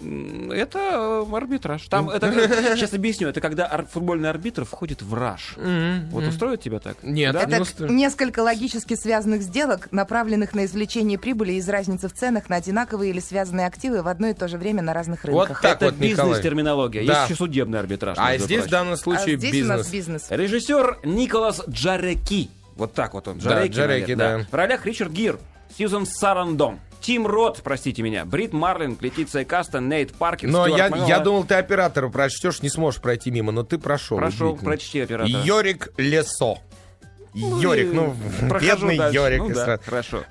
S4: Это э, арбитраж. Там это [laughs] сейчас объясню. Это когда футбольный арбитр входит в раж. Вот устроит тебя так?
S2: Нет,
S4: Да?
S3: Это несколько логически связанных сделок, направленных на извлечение прибыли из разницы в ценах на одинаковые или связанные активы в одно и то же время на разных
S2: Вот
S3: рынках.
S2: так
S4: Это
S2: вот,
S4: бизнес-терминология.
S2: Да.
S4: Есть еще судебный арбитраж.
S2: А здесь в данном
S3: А
S2: случае
S3: у нас
S2: бизнес.
S4: Режиссер Николас Джареки. Вот так вот он.
S2: Да,
S4: Джареки, наверное,
S2: да.
S4: В ролях Ричард Гир, Сьюзан Сарандон, Тим Рот, простите меня, Брит Марлин, Летиция Каста, Нейт Паркин,
S2: Но
S4: Стюарт
S2: я,
S4: Макмиллан.
S2: я думал, ты оператора прочтешь, не сможешь пройти мимо, но ты прошел.
S4: Прошел, прочти оператора.
S2: Йорик Лесо. Йорик,
S4: и
S2: ну,
S4: прохожу
S2: бедный
S4: дальше.
S2: Йорик.
S4: Ну да, хорошо.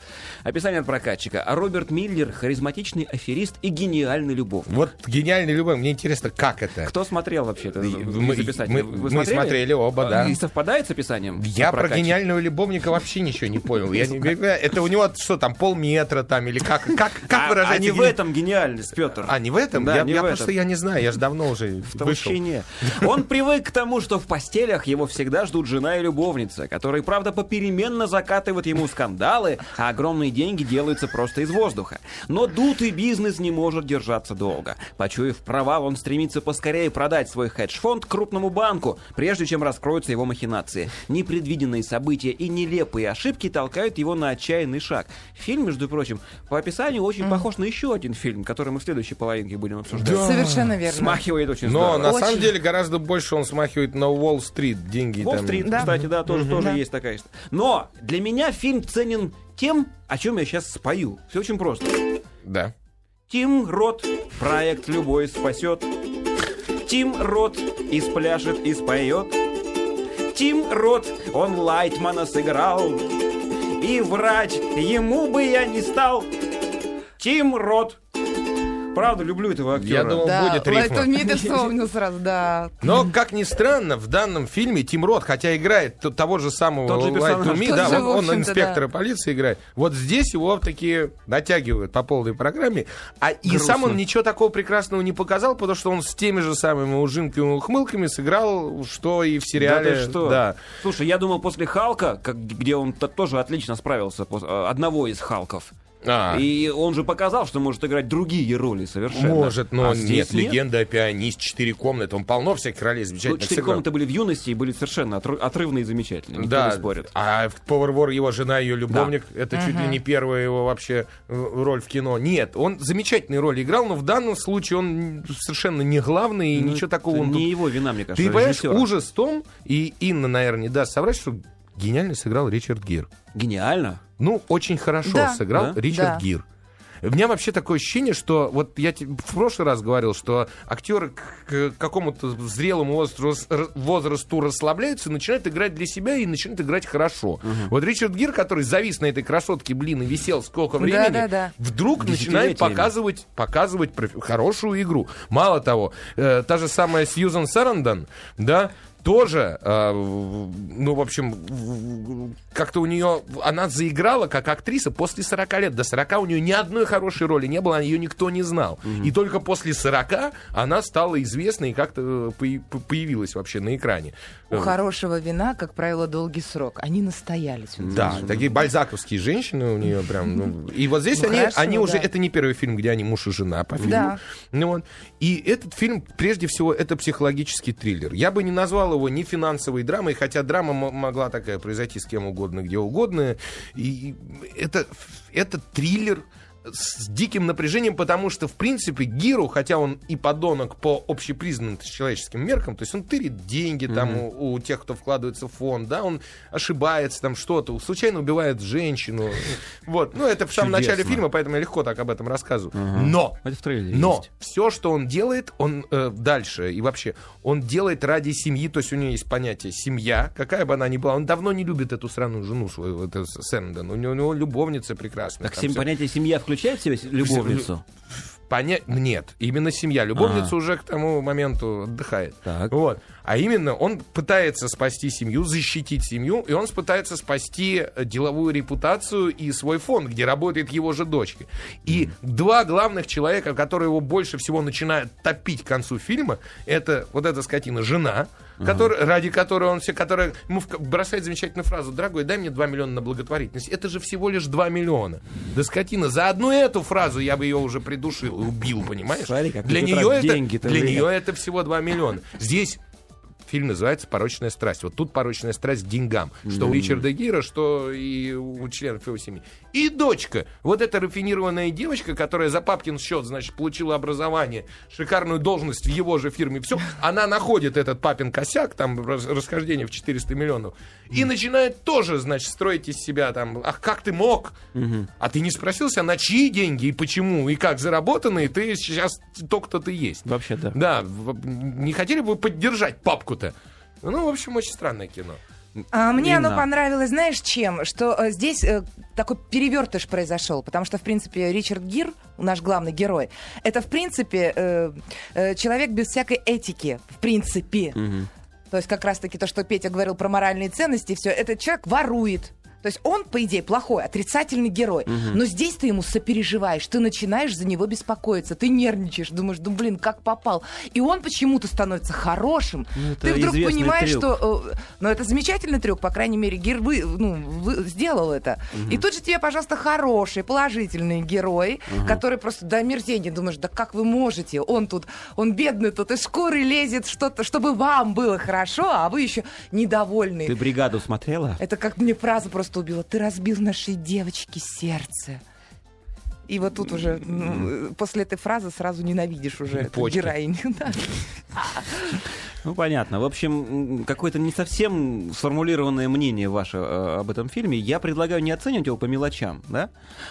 S4: Описание от прокатчика. А Роберт Миллер — харизматичный аферист и гениальный любовник.
S2: Вот гениальный любовь. Мне интересно, как это?
S4: Кто смотрел вообще это
S2: мы- мы- мы смотрели оба, да.
S4: И совпадает с описанием?
S2: Я про гениального любовника вообще ничего не понял. Я не, это у него что там, полметра там, или как, как, как
S4: А,
S2: выражается?
S4: а не в этом гениальность, Петр.
S2: А, не в этом?
S4: Да,
S2: я
S4: не
S2: я
S4: в
S2: просто
S4: этом.
S2: я не знаю, я же давно уже
S4: В
S2: вышел.
S4: толщине. [laughs] Он привык к тому, что в постелях его всегда ждут жена и любовница, которые, правда, попеременно закатывают ему скандалы, а огромные деньги делаются просто из воздуха. Но дутый бизнес не может держаться долго. Почуяв провал, он стремится поскорее продать свой хедж-фонд крупному банку, прежде чем раскроются его махинации. Непредвиденные события и нелепые ошибки толкают его на отчаянный шаг. Фильм, между прочим, по описанию очень похож на еще один фильм, который мы в следующей половинке будем обсуждать.
S3: Совершенно верно.
S4: Смахивает очень
S2: Но
S4: здорово.
S2: на
S3: Очень.
S2: самом деле гораздо больше он смахивает на Уолл-стрит. Деньги там.
S4: Уолл-стрит,
S3: Да.
S4: кстати, да, тоже, тоже
S3: Да.
S4: Есть такая история. Но для меня фильм ценен тем, о чем я сейчас спою. Все очень просто.
S2: Да.
S4: Тим Рот, проект «Любой спасет». Тим Рот испляшет и споет. Тим Рот, он Лайтмана сыграл. И врать ему бы я не стал. Тим Рот. Правда, люблю этого актера.
S2: Я думал,
S3: Да,
S2: будет рифма.
S3: Умит вспомнил [laughs] сразу, да.
S2: Но, как ни странно, в данном фильме Тим Рот, хотя играет того же самого
S4: Тот же
S2: Лайт
S4: персонаж.
S2: Туми,
S3: Тот
S2: да,
S3: же,
S2: он, он инспектора
S3: да.
S2: полиции играет. Вот здесь его такие натягивают по полной программе. А и
S4: Грустно.
S2: сам он ничего такого прекрасного не показал, потому что он с теми же самыми ужинками и ухмылками сыграл, что и в
S4: Да
S2: сериале.
S4: ты что?
S2: Да.
S4: Слушай, я думал после Халка, как, где он тоже отлично справился, э, одного из Халков.
S2: А.
S4: И он же показал, что может играть другие роли совершенно.
S2: Может, но
S4: А
S2: нет,
S4: здесь
S2: легенда о пианисте, четыре комнаты, он полно всяких ролей
S4: Ну,
S2: замечательных
S4: Четыре
S2: сыграл.
S4: комнаты были в юности и были совершенно отры- отрывные и замечательные. Никто
S2: Да,
S4: не спорит.
S2: а в Повар Вор его жена, ее любовник, это чуть ли не первая его вообще э, роль в кино. Нет, он замечательные роли играл, но в данном случае он совершенно не главный, и
S4: Ну,
S2: ничего такого
S4: это
S2: он
S4: не
S2: тут-
S4: его вина, мне кажется,
S2: Ты понимаешь, ужас в том, и Инна, наверное, не даст соврать, что гениально сыграл Ричард Гир.
S4: Гениально.
S2: Ну, очень хорошо
S3: Да.
S2: сыграл
S4: Да?
S2: Ричард
S3: Да.
S2: Гир. У меня вообще такое ощущение, что вот я в прошлый раз говорил, что актеры к, к какому-то зрелому возрасту, возрасту расслабляются, начинают играть для себя и начинают играть хорошо. Вот Ричард Гир, который завис на этой красотке, блин, и висел сколько
S3: Да,
S2: времени,
S3: да, да.
S2: вдруг начинает показывать, показывать профи- хорошую игру. Мало того, э, та же самая Сьюзан Сарандон, да, тоже, э, ну, в общем, как-то у нее, она заиграла как актриса после 40 лет. До 40 у нее ни одной хорошей роли не было, ее никто не знал. И только после 40 она стала известной и как-то э, появилась вообще на экране.
S3: У
S2: Э,
S3: хорошего вина, как правило, долгий срок. Они настоялись. у
S2: Да, такие бальзаковские женщины у нее прям. ну, и вот здесь
S3: Ну,
S2: они,
S3: хорошо,
S2: они уже.
S3: да.
S2: Это не первый фильм, где они муж и жена по фильму.
S3: Да.
S2: Ну, вот. И этот фильм, прежде всего, это психологический триллер. Я бы не назвал его ни финансовой драмой, хотя драма могла такая произойти с кем угодно, где угодно. И это, это триллер с диким напряжением, потому что, в принципе, Гиру, хотя он и подонок по общепризнанным человеческим меркам, то есть он тырит деньги там у, у тех, кто вкладывается в фонд, да, он ошибается там что-то, случайно убивает женщину. Вот, ну это в самом
S4: Чудесно.
S2: начале фильма, поэтому я легко так об этом рассказываю. Но но
S4: есть.
S2: все, что он делает, он э, дальше и вообще, он делает ради семьи, то есть у него есть понятие семья, какая бы она ни была. Он давно не любит эту сраную жену свою, это Сэндон. У него, у него любовница прекрасная.
S4: Так
S2: там
S4: понятие семья включает в себя любовницу?
S2: Поня- Нет, именно семья. Любовница уже к тому моменту отдыхает.
S4: Так.
S2: Вот. А именно, он пытается спасти семью, защитить семью, и он пытается спасти э, деловую репутацию и свой фонд, где работает его же дочка. И два главных человека, которые его больше всего начинают топить к концу фильма, это вот эта скотина, жена, который, ради которой он все, которая ему бросает замечательную фразу, дорогой, дай мне 2 миллиона на благотворительность. Это же всего лишь 2 миллиона. Да скотина, за одну эту фразу я бы ее уже придушил и убил, понимаешь?
S4: Смотри, как
S2: для нее, это, для нее это всего 2 миллиона. Здесь фильм называется «Порочная страсть». Вот тут порочная страсть к деньгам. Что у Ричарда Гира, что и у членов его семьи. И дочка. Вот эта рафинированная девочка, которая за папкин счет, значит, получила образование, шикарную должность в его же фирме. Все, [laughs] она находит этот папин косяк, там рас- расхождение в 400 миллионов, и начинает тоже, значит, строить из себя там, ах, как ты мог? А ты не спросился, на чьи деньги и почему, и как заработаны, и ты сейчас то, кто ты есть.
S4: Вообще, да.
S2: Да, не хотели бы поддержать папку-то? Ну, в общем, очень странное кино.
S3: А мне
S4: Инна.
S3: оно понравилось, знаешь, чем? Что э, здесь э, такой перевертыш произошел, потому что, в принципе, Ричард Гир, наш главный герой, это, в принципе, э, э, человек без всякой этики, в принципе. То есть как раз-таки то, что Петя говорил про моральные ценности, все, этот человек ворует. То есть он, по идее, плохой, отрицательный герой. Но здесь ты ему сопереживаешь, ты начинаешь за него беспокоиться, ты нервничаешь, думаешь, ну блин, как попал. И он почему-то становится хорошим.
S4: Ну,
S3: ты вдруг понимаешь,
S4: трюк.
S3: что... э, Ну, это замечательный трюк, по крайней мере, Гир вы, ну, вы- сделал это. И тут же тебе, пожалуйста, хороший, положительный герой, который просто до мерзения думаешь, да как вы можете? Он тут, он бедный тут из шкуры лезет, что-то, чтобы вам было хорошо, а вы еще недовольны.
S4: Ты бригаду смотрела?
S3: Это как мне фраза просто убила. Ты разбил нашей девочке сердце. И вот тут уже ну, после этой фразы сразу ненавидишь уже героиню. [laughs] Да.
S4: Ну, понятно. В общем, какое-то не совсем сформулированное мнение ваше э, об этом фильме. Я предлагаю не оценивать его по мелочам, да?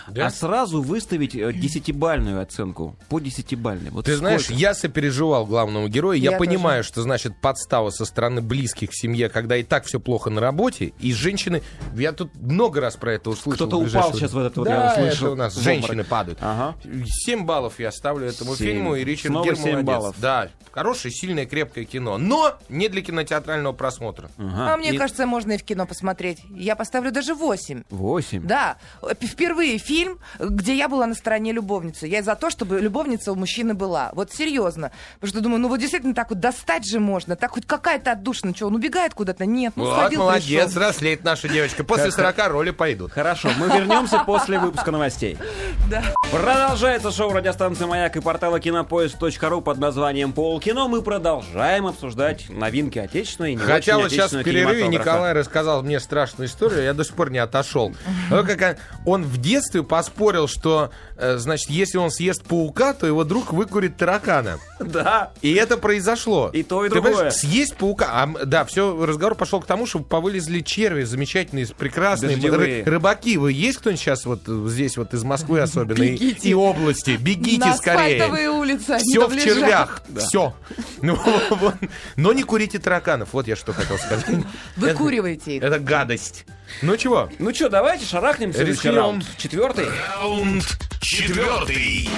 S2: Да.
S4: А сразу выставить э, десятибальную оценку. По десятибальной. Вот
S2: Ты знаешь,
S4: сколько?
S2: я сопереживал главному герою. Я,
S3: Я
S2: понимаю, что значит подстава со стороны близких в семье, когда и так все плохо на работе. И женщины... Я тут много раз про это услышал.
S4: Кто-то упал сейчас в этот вот,
S2: да,
S4: я услышал,
S2: это у нас женщины. Падают.
S4: Ага.
S2: 7 баллов я ставлю этому
S4: Семь.
S2: фильму, и Ричард
S4: Снова
S2: Гир
S4: семь
S2: молодец.
S4: баллов.
S2: Да, хорошее, сильное, крепкое кино. Но не для кинотеатрального просмотра.
S4: Ага.
S3: А мне
S4: И-
S3: кажется, можно и в кино посмотреть. Я поставлю даже 8.
S4: Восемь.
S3: Да, впервые фильм, где я была на стороне любовницы. Я за то, чтобы любовница у мужчины была. Вот серьезно. Потому что думаю, ну вот действительно так вот достать же можно. Так хоть какая-то отдушина. Что, он убегает куда-то? Нет, ну
S2: вот,
S3: сходил,
S2: молодец,
S3: пришел.
S2: взрослеет наша девочка. После 40 роли пойдут.
S4: Хорошо, мы вернемся после выпуска новостей. [laughs]
S3: Да.
S4: Продолжается шоу радиостанции «Маяк» и портала кинопоиск.ру под названием «Полкино». Мы продолжаем обсуждать новинки отечественной и не
S2: Хотя
S4: очень
S2: вот сейчас в перерыве. Николай рассказал мне страшную историю, я до сих пор не отошел. [laughs] Как он- в детстве поспорил, что, э, значит, если он съест паука, то его друг выкурит таракана. [laughs]
S4: Да.
S2: И это произошло.
S4: И то, и
S2: Ты
S4: другое.
S2: съесть паука. А, да, все, разговор пошел к тому, что повылезли черви замечательные, прекрасные. Рыбаки. Вы есть кто-нибудь сейчас вот э, здесь, вот из Москвы особенно, [laughs] и,
S3: Бегите.
S2: и области? Бегите
S3: на
S2: скорее.
S3: улицы,
S2: Все в червях. Все. [laughs] Но не курите тараканов. Вот я что хотел сказать.
S3: Выкуривайте их.
S2: Это гадость. Ну чего?
S4: Ну что, давайте шарахнем следующий
S2: Рискнем.
S4: раунд. Четвертый.
S1: Раунд четвертый.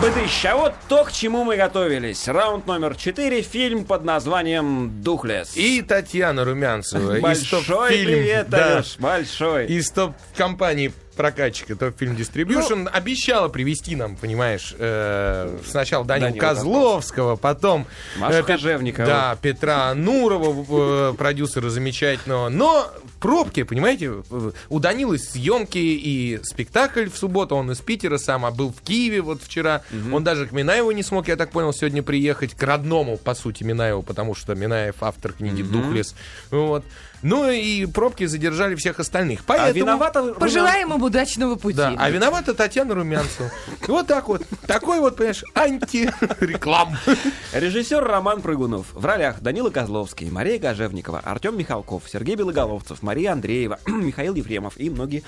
S4: Бытыщ. А вот то, к чему мы готовились. Раунд номер четыре. Фильм под названием «Духлес».
S2: И Татьяна Румянцева. из
S4: Большой
S2: топ-фильм,
S4: привет,
S2: да,
S4: Алёш, большой.
S2: Из топ-компании прокатчика Топ Фильм Distribution обещала привести нам, понимаешь, э, сначала Данила
S4: Данила
S2: Козловского, потом
S4: Машу
S2: э,
S4: Кожевникова.
S2: да, Петра Нурова, э, продюсера замечательного. Но пробки, понимаете, у Данилы съемки и спектакль в субботу, он из Питера сам, а был в Киеве вот вчера. Он даже к Минаеву не смог, я так понял, сегодня приехать, к родному, по сути, Минаеву, потому что Минаев автор книги «Духлес». Вот. Ну и пробки задержали всех остальных.
S4: А
S2: Поэтому...
S4: виновата... Румян-
S3: Пожелаем им удачного пути.
S2: Да, а виновата Татьяна Румянцева. Вот так вот. Такой вот, понимаешь, антиреклам.
S4: Режиссер Роман Прыгунов. В ролях Данила Козловский, Мария Кожевникова, Артем Михалков, Сергей Белоголовцев, Мария Андреева, [clears throat] Михаил Ефремов и многие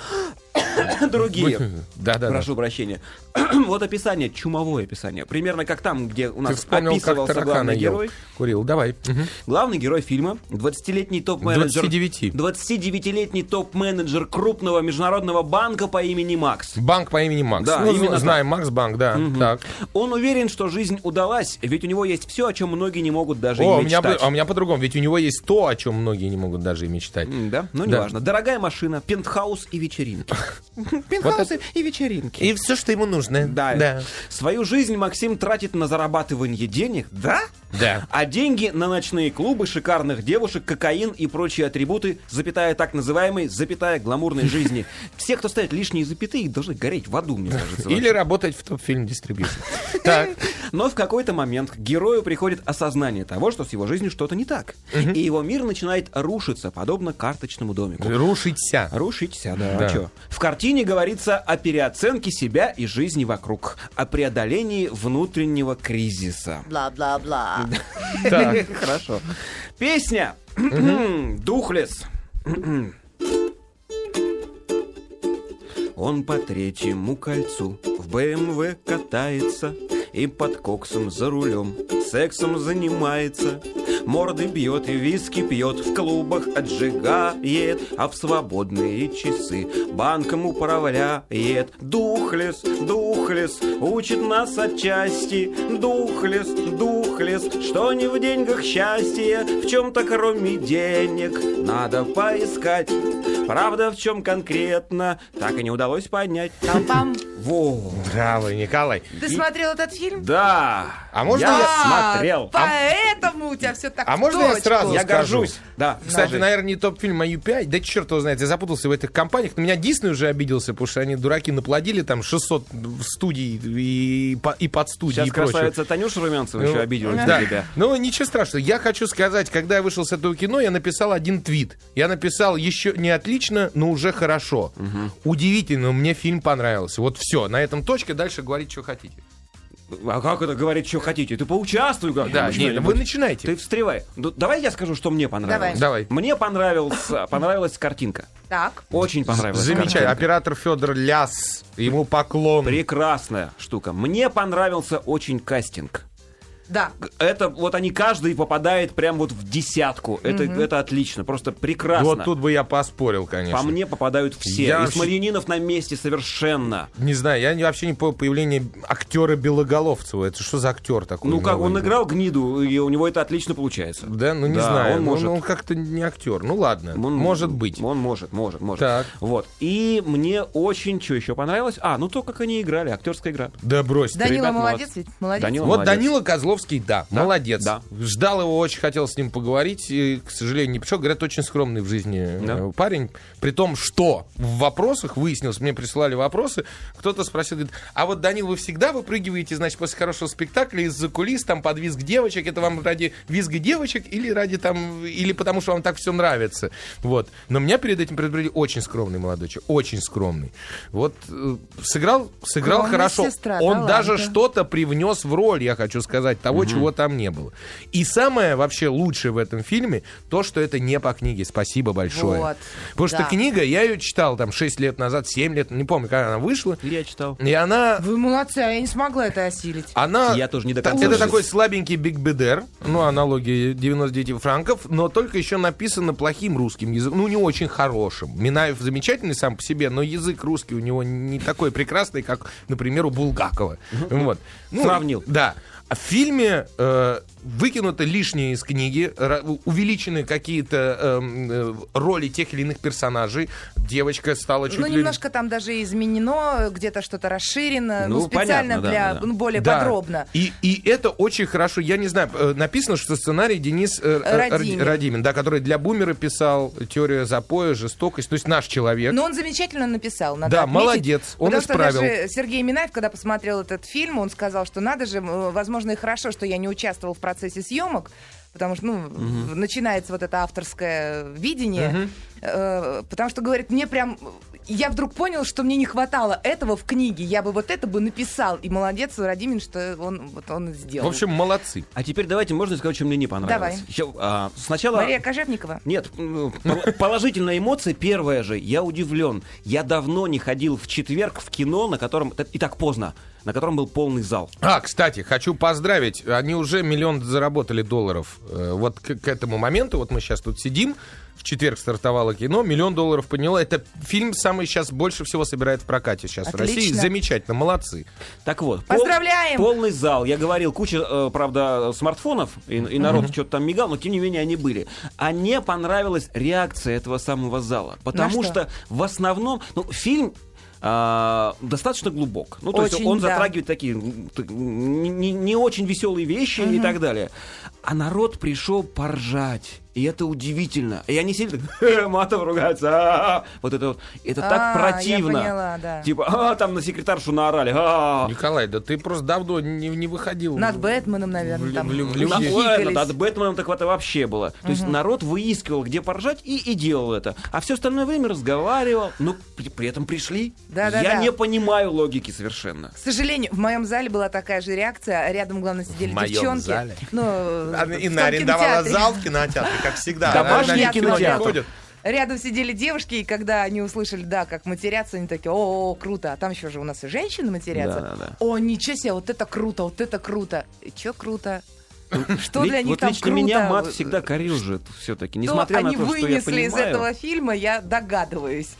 S4: [laughs] другие. [laughs]
S2: Да-да-да.
S4: Прошу прощения. [clears throat] вот описание, чумовое описание. Примерно как там, где у нас описывался главный герой.
S2: Курил, давай.
S4: Главный герой фильма 20-летний топ-менеджер.
S2: 29.
S4: 29-летний топ-менеджер крупного международного банка по имени Макс.
S2: Банк по имени Макс.
S4: Да,
S2: Ну, знаем, Макс Банк, да. Так.
S4: Он уверен, что жизнь удалась, ведь у него есть все, о чем многие не могут даже
S2: О,
S4: и мечтать.
S2: а у меня по-другому, ведь у него есть то, о чем многие не могут даже и мечтать.
S4: Да? Ну,
S2: Да.
S4: неважно. Дорогая машина, пентхаус и вечеринки. [laughs] [laughs] Пентхаусы и вечеринки.
S2: И все, что ему нужно.
S4: Да. Свою жизнь Максим тратит на зарабатывание денег, да?
S2: Да.
S4: А деньги на ночные клубы, шикарных девушек, кокаин и прочие атрибуты, запятая так называемой, запятая гламурной [laughs] жизни. Все, кто ставит лишние запятые, должны гореть в аду, мне кажется.
S2: Или работать в топ-фильм дистрибьюшн. Так. [laughs]
S4: Но в какой-то момент к герою приходит осознание того, что с его жизнью что-то не так. И его мир начинает рушиться, подобно карточному домику.
S2: Рушиться.
S4: Рушиться, да.
S2: Да.
S4: А? В картине говорится о переоценке себя и жизни вокруг, о преодолении внутреннего кризиса.
S5: Бла-бла-бла.
S2: Так. [laughs]
S4: Хорошо. Песня [clears throat] «Духлес». [clears throat] Он по третьему кольцу в БМВ катается И под коксом за рулем сексом занимается Морды бьет и виски пьет, в клубах отжигает А в свободные часы банком управляет Духлес, духлес, учит нас отчасти Духлес, духлес, что не в деньгах счастье В чем-то кроме денег надо поискать Правда, в чем конкретно, так и не удалось поднять.
S3: Там-пам.
S4: Во.
S2: Браво, Николай.
S3: Ты смотрел этот фильм?
S4: Да.
S2: А можно
S4: я
S2: я-
S4: смотрел?
S3: Поэтому у тебя все так
S2: А
S3: в
S2: можно я сразу
S4: Я
S2: скажу?
S4: горжусь. Да.
S2: Кстати,
S4: скажи.
S2: наверное, не топ-фильм, а U5. Да черт его знает, я запутался в этих компаниях. На меня Дисней уже обиделся, потому что они, дураки, наплодили там 600 студий и, и подстудий
S4: Сейчас
S2: и прочее.
S4: красавица Танюша Румянцева
S2: Ну,
S4: еще обиделась
S2: да.
S4: на тебя.
S2: Ну, ничего страшного. Я хочу сказать, когда я вышел с этого кино, я написал один твит. Я написал еще не отлично, но уже хорошо. Удивительно, мне фильм понравился. Вот все, на этом точка, дальше говорить, что хотите.
S4: А как это говорить, что хотите? Ты поучаствуй как
S2: Да, нет, вы начинайте.
S4: Ты встревай. Ну, давай я скажу, что мне понравилось.
S2: Давай.
S4: Мне понравился, понравилась картинка.
S3: Так.
S4: Очень понравилась
S2: Замечательно.
S4: картинка.
S2: Оператор Федор Ляс, ему поклон.
S4: Прекрасная штука. Мне понравился очень кастинг.
S3: Да.
S4: Это вот они каждый попадает прям вот в десятку. Это, это отлично, просто прекрасно.
S2: Вот тут бы я поспорил, конечно.
S4: По мне попадают все.
S2: Я
S4: И
S2: вообще-
S4: Смольянинов на месте совершенно.
S2: Не знаю, я вообще не понял появление актера Белоголовцева. Это что за актер такой?
S4: Ну как, он играл гниду, и у него это отлично получается.
S2: Да, ну не
S4: Да,
S2: знаю.
S4: он
S2: Ну,
S4: может.
S2: ну, он как-то не актер. Ну ладно,
S4: Он-
S2: может быть.
S4: Он может, может, может.
S2: Так.
S4: Вот. И мне очень, что еще понравилось? А, ну то, как они играли, актерская игра.
S2: Да брось. ты.
S3: Данила
S4: ребят,
S3: молодец
S4: молодцы.
S3: ведь? Молодец.
S4: Данила
S2: Вот
S4: молодец.
S2: Данила Козловский, да,
S4: Да?
S2: молодец.
S4: Да.
S2: Ждал его, очень хотел с ним поговорить. И, к сожалению, не пришел. Говорят, очень скромный в жизни э,
S4: Да.
S2: парень. При том, что в вопросах выяснилось, мне присылали вопросы, кто-то спросил, говорит, а вот, Данил, вы всегда выпрыгиваете, значит, после хорошего спектакля из-за кулис, там, под визг девочек, это вам ради визга девочек или ради там, или потому что вам так все нравится. Вот. Но меня перед этим предупредили очень скромный молодой человек, очень скромный. Вот э, сыграл, сыграл
S3: Скромность
S2: хорошо.
S3: сестра
S2: Он
S3: таланта.
S2: даже что-то привнес в роль, я хочу сказать, того, чего там не было. И самое вообще лучшее в этом фильме, то, что это не по книге. Спасибо большое.
S3: Вот.
S2: Потому что
S3: Да.
S2: Книга, я ее читал там 6 лет назад, 7 лет, не помню, когда она вышла.
S4: Я читал.
S2: И она...
S3: Вы молодцы, а я не смогла это осилить.
S2: Она...
S4: Я тоже не до конца
S2: Это такой слабенький Биг Бедер, ну, аналогии 99 франков, но только еще написано плохим русским языком, ну, не очень хорошим. Минаев замечательный сам по себе, но язык русский у него не такой прекрасный, как, например, у Булгакова. Вот. Ну,
S4: Сравнил.
S2: Да. А в фильме э, выкинуто лишнее из книги, увеличены какие-то эм, э, роли тех или иных персонажей. Девочка стала чуть
S3: Ну,
S2: ли...
S3: немножко там даже изменено, где-то что-то расширено, ну,
S4: Ну,
S3: специально
S4: понятно, да,
S3: для,
S4: да.
S3: ну, более
S2: Да.
S3: подробно.
S2: И, и это очень хорошо. Я не знаю, э, написано, что сценарий Денис э, э,
S3: Радимин.
S2: Ради- Радимин, да, который для бумера писал теорию запоя, жестокость. То есть наш человек.
S3: Но он замечательно написал, надо
S2: Да,
S3: отметить.
S2: молодец, он
S3: Потому
S2: исправил.
S3: что даже Сергей Минаев, когда посмотрел этот фильм, он сказал, что надо же, возможно, и хорошо, что я не участвовал в процессе съемок, потому что, ну, начинается вот это авторское видение, Э, потому что, говорит, мне прям я вдруг понял, что мне не хватало этого в книге. Я бы вот это бы написал. И молодец Радимин, что он вот он сделал.
S2: В общем, молодцы.
S4: А теперь давайте, можно сказать, что мне не понравилось?
S3: Давай.
S4: Еще, а, сначала...
S3: Мария Кожевникова.
S4: Нет, положительная эмоция первая же. Я удивлен. Я давно не ходил в четверг в кино, на котором... И так поздно. На котором был полный зал.
S2: А, кстати, хочу поздравить. Они уже миллион заработали долларов. Э, Вот к, к этому моменту, вот мы сейчас тут сидим, в четверг стартовало кино, миллион долларов подняло. Это фильм самый сейчас больше всего собирает в прокате сейчас в России.
S3: Отлично.
S2: Замечательно, молодцы.
S4: Так вот. пол-
S3: Поздравляем!
S4: полный зал. Я говорил, куча, э, правда, смартфонов, и, и народ что-то там мигал, но тем не менее они были. А мне понравилась реакция этого самого зала. Потому
S3: что?
S4: что в основном, ну, фильм а, достаточно глубок. Ну, то есть
S3: Очень,
S4: он
S3: да.
S4: затрагивает такие не, не- не очень веселые вещи и так далее. А народ пришел поржать. И это удивительно. И они сидят, так, матом ругаются. а-а-а». Вот это вот. Это
S3: А,
S4: так
S3: я
S4: противно.
S3: поняла, да.
S4: Типа, а, там на секретаршу наорали. а-а-а».
S2: Николай, да ты просто давно не, не выходил.
S3: Над Бэтменом, наверное, там.
S4: ладно, над Бэтменом так это вообще было. То есть народ выискивал, где поржать, и, и делал это. А все остальное время разговаривал, но при, при этом пришли. Я не понимаю логики совершенно.
S3: К сожалению, в моем зале была такая же реакция. а Рядом, главное, сидели
S2: В моем
S3: девчонки.
S2: зале?
S3: Ну,
S2: А,
S3: том
S2: арендовала зал в кинотеатре, как всегда.
S4: Домашний кинотеатр.
S3: Рядом сидели девушки, и когда они услышали, да, как матерятся, они такие, о, круто. А там еще же у нас и женщины матерятся.
S4: Да-да-да.
S3: О, ничего себе, вот это круто, вот это круто. И Че круто? Что
S4: Ли-
S3: для них
S4: вот
S3: там
S4: лично
S3: круто?
S4: меня мат всегда корежит все-таки.
S3: Что
S4: Несмотря на
S3: они
S4: то, что я
S3: вынесли из
S4: понимаю.
S3: этого фильма, я догадываюсь.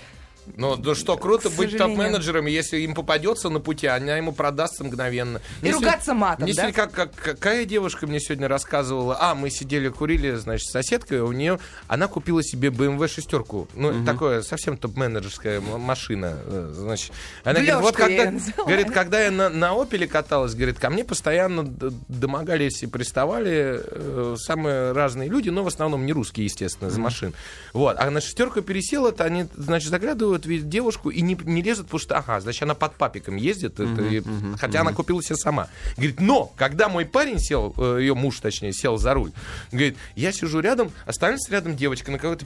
S2: Ну, да что, круто
S3: К
S2: быть топ-менеджером, если им попадется на пути, она ему продастся мгновенно.
S3: И ругаться матом,
S2: если
S3: да?
S2: как, как- какая девушка мне сегодня рассказывала, а, мы сидели, курили, значит, с соседкой, у нее, она купила себе BMW шестерку, ну, такое совсем топ-менеджерская машина, э, значит. Она говорит, вот когда,
S3: называю.
S2: говорит, когда я на, на Опеле каталась, говорит, ко мне постоянно домогались и приставали э, самые разные люди, но в основном не русские, естественно, за машин. Вот. А на шестерку пересела, то они, значит, заглядывают, видят девушку и не, не лезут, потому что, ага, значит, она под папиком ездит, это и- хотя она купила себе сама. Говорит, но, когда мой парень сел, э, ее муж, точнее, сел за руль, говорит, я сижу рядом, останется рядом девочка на какой-то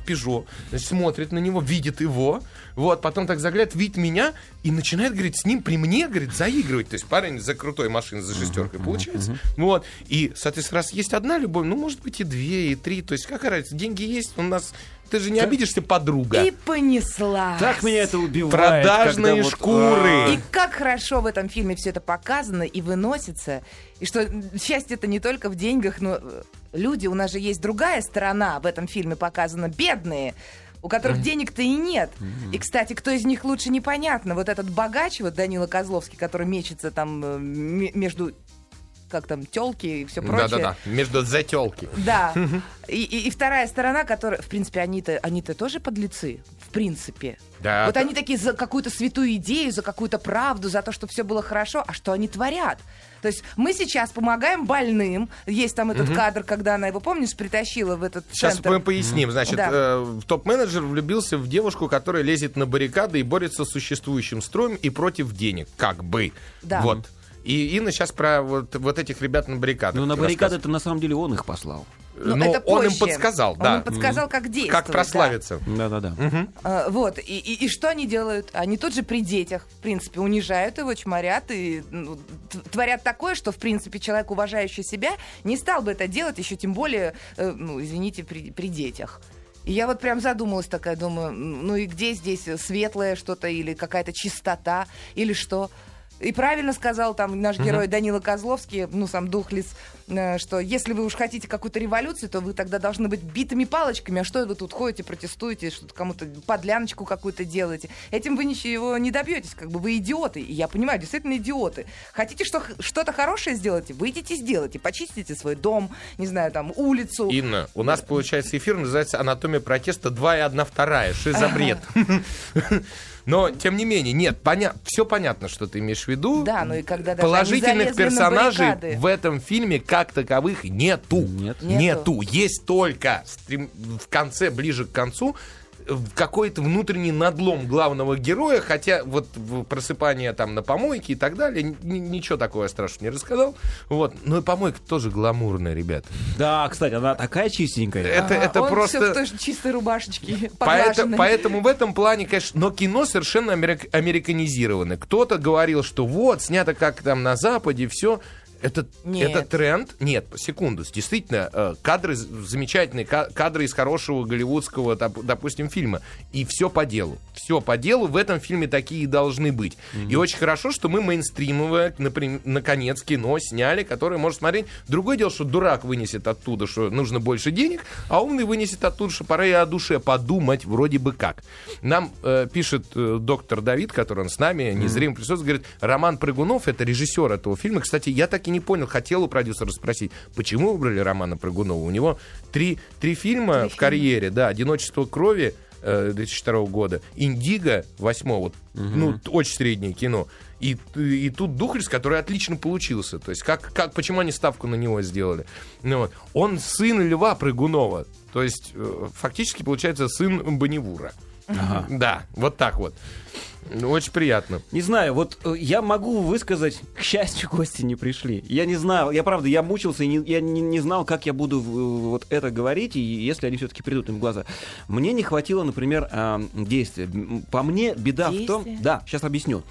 S2: значит, смотрит на него, видит его, вот, потом так заглядывает, видит меня и начинает, говорит, с ним при мне, говорит, заигрывать. То есть парень за крутой машиной, за шестеркой, получается. Вот. И, соответственно, раз есть одна любовь, ну, может быть, и две, и три. То есть, какая разница? Деньги есть, у нас... Ты же не обидишься, подруга.
S3: И понесла.
S4: Так меня это убивает.
S2: Продажные
S4: вот,
S2: шкуры.
S3: И как хорошо в этом фильме все это показано и выносится. И что счастье это не только в деньгах, но э, люди, у нас же есть другая сторона в этом фильме показана, бедные у которых денег-то и нет. И, кстати, кто из них лучше, непонятно. Вот этот богач, вот Данила Козловский, который мечется там э, между как там, телки и все прочее.
S2: Да-да-да, между зателки.
S3: Да. [laughs] И, и- и вторая сторона, которая, в принципе, они-то они-то тоже подлецы, в принципе.
S2: Да.
S3: Вот они такие за какую-то святую идею, за какую-то правду, за то, что все было хорошо, а что они творят? То есть мы сейчас помогаем больным. Есть там этот кадр, когда она его, помнишь, притащила в этот
S2: Сейчас
S3: центр.
S2: мы поясним. Значит,
S3: Да.
S2: э, топ-менеджер влюбился в девушку, которая лезет на баррикады и борется с существующим строем и против денег. Как бы.
S3: Да.
S2: Вот. И Инна сейчас про вот, вот этих ребят на баррикадах.
S4: Ну, на
S2: рассказывает.
S4: баррикады-то на самом деле он их послал.
S3: Ну,
S2: Но
S3: это
S2: он им подсказал,
S3: Он
S2: да.
S3: им подсказал, как действовать.
S2: Как прославиться.
S4: Да-да-да.
S3: А, вот, и, и- и что они делают? Они тут же при детях, в принципе, унижают его, чморят и ну, творят такое, что, в принципе, человек, уважающий себя, не стал бы это делать, еще тем более, э, ну, извините, при, при детях. И я вот прям задумалась такая, думаю, ну и где здесь светлое что-то или какая-то чистота или что? И правильно сказал там наш герой Данила Козловский, ну, сам Духлис, э, что если вы уж хотите какую-то революцию, то вы тогда должны быть битыми палочками. А что вы тут ходите, протестуете, что-то кому-то подляночку какую-то делаете? Этим вы ничего не добьетесь, как бы вы идиоты. И я понимаю, действительно идиоты. Хотите что, что-то хорошее сделать? Выйдите, сделайте. Почистите свой дом, не знаю, там, улицу.
S2: Инна, у нас получается эфир называется «Анатомия протеста 2 и 1 вторая». Что за бред? Но, тем не менее, нет, поня... все понятно, что ты имеешь в виду.
S3: Да, ну и когда даже
S2: Положительных персонажей в этом фильме как таковых нету.
S4: Нет.
S3: Нету.
S2: Нету. Есть только стрим- в конце, ближе к концу, какой-то внутренний надлом главного героя, хотя вот просыпание там на помойке и так далее, н- ничего такого я страшного не рассказал. Вот. Но и помойка тоже гламурная, ребят.
S4: Да, кстати, она такая чистенькая.
S2: Это, это
S3: он
S2: просто...
S3: всё в той же чистой рубашечке,
S2: Поэтому, поэтому в этом плане, конечно, но кино совершенно америк- американизировано. Кто-то говорил, что вот, снято как там на Западе, все. Это,
S3: Нет.
S2: это тренд? Нет, секунду. Действительно, э, кадры, замечательные ка- кадры из хорошего голливудского, доп- допустим, фильма. И все по делу. Все по делу. В этом фильме такие и должны быть. И очень хорошо, что мы мейнстримовое, например, наконец, кино сняли, которое может смотреть. Другое дело, что дурак вынесет оттуда, что нужно больше денег, а умный вынесет оттуда, что пора и о душе подумать вроде бы как. Нам э, пишет э, доктор Давид, который он с нами, незримо присутствует, говорит, Роман Прыгунов, это режиссер этого фильма. Кстати, я так и не понял, хотел у продюсера спросить, почему выбрали Романа Прыгунова? У него три, три фильма
S3: Три
S2: в
S3: фильма.
S2: карьере, да, «Одиночество крови», э, 2002 года, «Индиго» 8 ну, т- очень среднее кино. И, и тут Духлес, который отлично получился. То есть, как, как, почему они ставку на него сделали? Ну, вот. Он сын Льва Прыгунова. То есть, э, фактически, получается, сын Бонневура. Да, вот так вот. Ну, Очень приятно.
S4: Не знаю, вот э, я могу высказать, к счастью, гости не пришли. Я не знал, я правда, я мучился, и не, я не, не знал, как я буду вот это говорить, и если они все-таки придут им в глаза. Мне не хватило, например, а, действия. По мне беда в том...
S3: Действия?
S4: Да, сейчас объясню.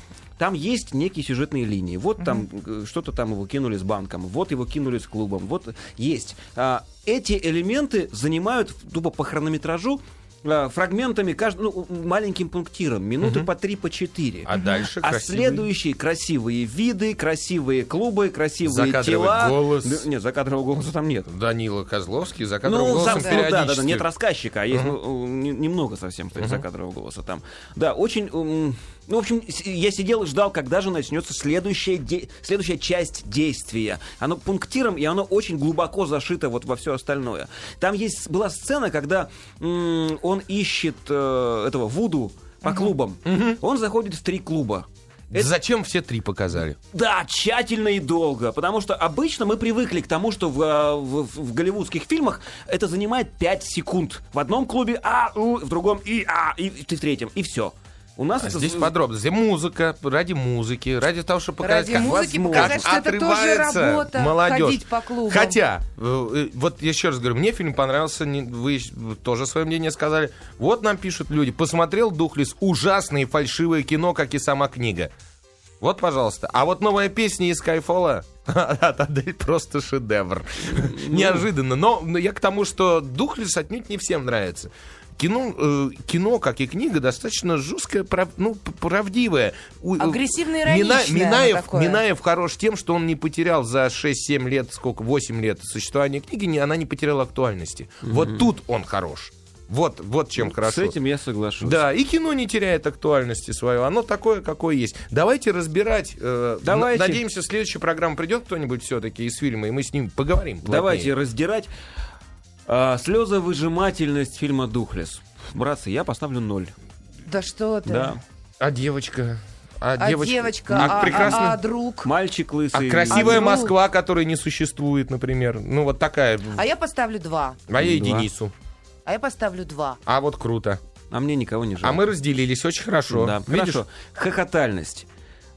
S4: Там есть некие сюжетные линии. Вот там э, что-то там его кинули с банком, вот его кинули с клубом, вот есть. А, эти элементы занимают тупо по хронометражу фрагментами, каждым, ну, маленьким пунктиром, минуты по три, по четыре.
S2: А дальше
S4: А
S2: красивый-
S4: следующие красивые виды, красивые клубы, красивые
S2: Закадровый
S4: тела.
S2: голос.
S4: Да, нет, закадрового голоса там нет.
S2: Данила Козловский за кадровым
S4: Ну,
S2: голосом
S4: сам- ну, да, да, да, нет рассказчика, а есть ну, не- немного совсем, кстати, закадрового голоса там. Да, очень... Ну, в общем, я сидел и ждал, когда же начнется следующая, де- следующая часть действия. Оно пунктиром, и оно очень глубоко зашито вот во все остальное. Там есть была сцена, когда м, он ищет э, этого Вуду по клубам. Он заходит в три клуба.
S2: Да Зачем все три показали?
S4: Да, тщательно и долго, потому что обычно мы привыкли к тому, что в, э, в- в голливудских фильмах это занимает 5 секунд. В одном клубе А, У, в другом И, А, и в третьем, и все. У нас
S2: А
S4: это
S2: здесь
S4: з-
S2: подробно. Здесь музыка, ради музыки, ради того, чтобы показать,
S3: Ради
S2: как
S3: музыки
S2: возможно.
S3: показать, что это тоже работа,
S2: молодежь.
S3: ходить по клубам.
S2: Хотя, э, э, вот я еще раз говорю, мне фильм понравился, вы тоже свое мнение сказали. Вот нам пишут люди, посмотрел Духлес, ужасное и фальшивое кино, как и сама книга. Вот, пожалуйста. А вот новая песня из Скайфола [laughs] от Адель просто шедевр. Неожиданно. Но но я к тому, что Духлес отнюдь не всем нравится. Кино, э, кино, как и книга, достаточно жесткое, прав- ну, правдивое. Э,
S3: Агрессивно-ироничное оно
S2: Минаев,
S3: такое.
S2: Минаев хорош тем, что он не потерял за 6-7 лет, сколько, 8 лет существования книги, не- она не потеряла актуальности. Вот тут он хорош. Вот, вот чем
S4: С
S2: хорошо.
S4: этим я соглашусь.
S2: Да, и кино не теряет актуальности свою. Оно такое, какое есть. Давайте разбирать. э,
S4: Давайте.
S2: Надеемся, следующая программа придет кто-нибудь все-таки из фильма, и мы с ним поговорим. плотнее.
S4: Давайте раздирать. А, слезовыжимательность фильма «Духлес». Братцы, я поставлю ноль.
S3: Да что ты.
S4: Да.
S2: А девочка? А,
S3: А девочка,
S2: а,
S3: а,
S2: прекрасный-
S3: а- а друг.
S4: Мальчик
S2: а
S4: лысый.
S2: красивая
S3: А друг?
S2: Москва, которой не существует, например. Ну, вот такая.
S3: А я поставлю два.
S2: А я и. Денису.
S3: А я поставлю два.
S2: А вот круто.
S4: А мне никого не жалко.
S2: А мы разделились очень хорошо.
S4: Да,
S2: Видишь?
S4: хорошо. Хохотальность.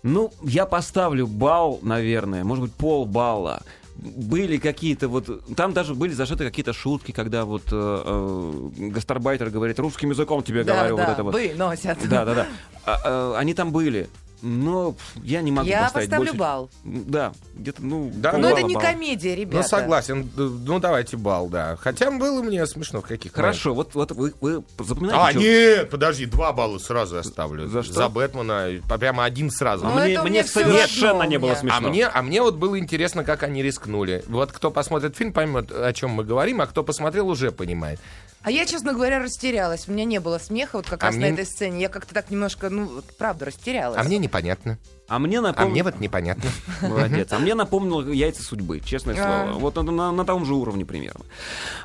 S4: Ну, я поставлю балл, наверное, может быть, пол балла. Были какие-то вот... Там даже были зашиты какие-то шутки, когда вот э, э, гастарбайтер говорит, русским языком тебе
S3: Да,
S4: говорю,
S3: да,
S4: вот это вот.
S3: выносят.
S4: Да, да, да. А, э, они там были. Но я не могу
S3: Я
S4: поставить
S3: поставлю
S4: больше.
S3: балл.
S4: Да, где-то, ну...
S2: Да,
S3: Но
S4: полбалла
S3: это не
S4: балл.
S3: комедия, ребята.
S2: Ну, согласен. Ну, давайте бал, да. Хотя было мне смешно в каких
S4: Хорошо, вот, вот вы, вы запоминаете,
S2: А,
S4: что-
S2: нет, подожди, два балла сразу оставлю.
S4: За что?
S2: За Бэтмена, прямо один сразу.
S3: Ну,
S4: мне, мне совершенно не было смешно.
S2: А мне, а мне вот было интересно, как они рискнули. Вот кто посмотрит фильм, поймет, о чем мы говорим, а кто посмотрел, уже понимает.
S3: А я, честно говоря, растерялась. У меня не было смеха вот как
S2: А
S3: раз
S2: мне-
S3: на этой сцене. Я как-то так немножко, ну, правда, растерялась.
S2: А мне непонятно.
S4: А мне
S2: А
S4: напомнил...
S2: мне вот непонятно. [laughs]
S4: Молодец. А мне напомнил яйца судьбы, честное
S3: А.
S4: слово. Вот на, том же уровне примерно.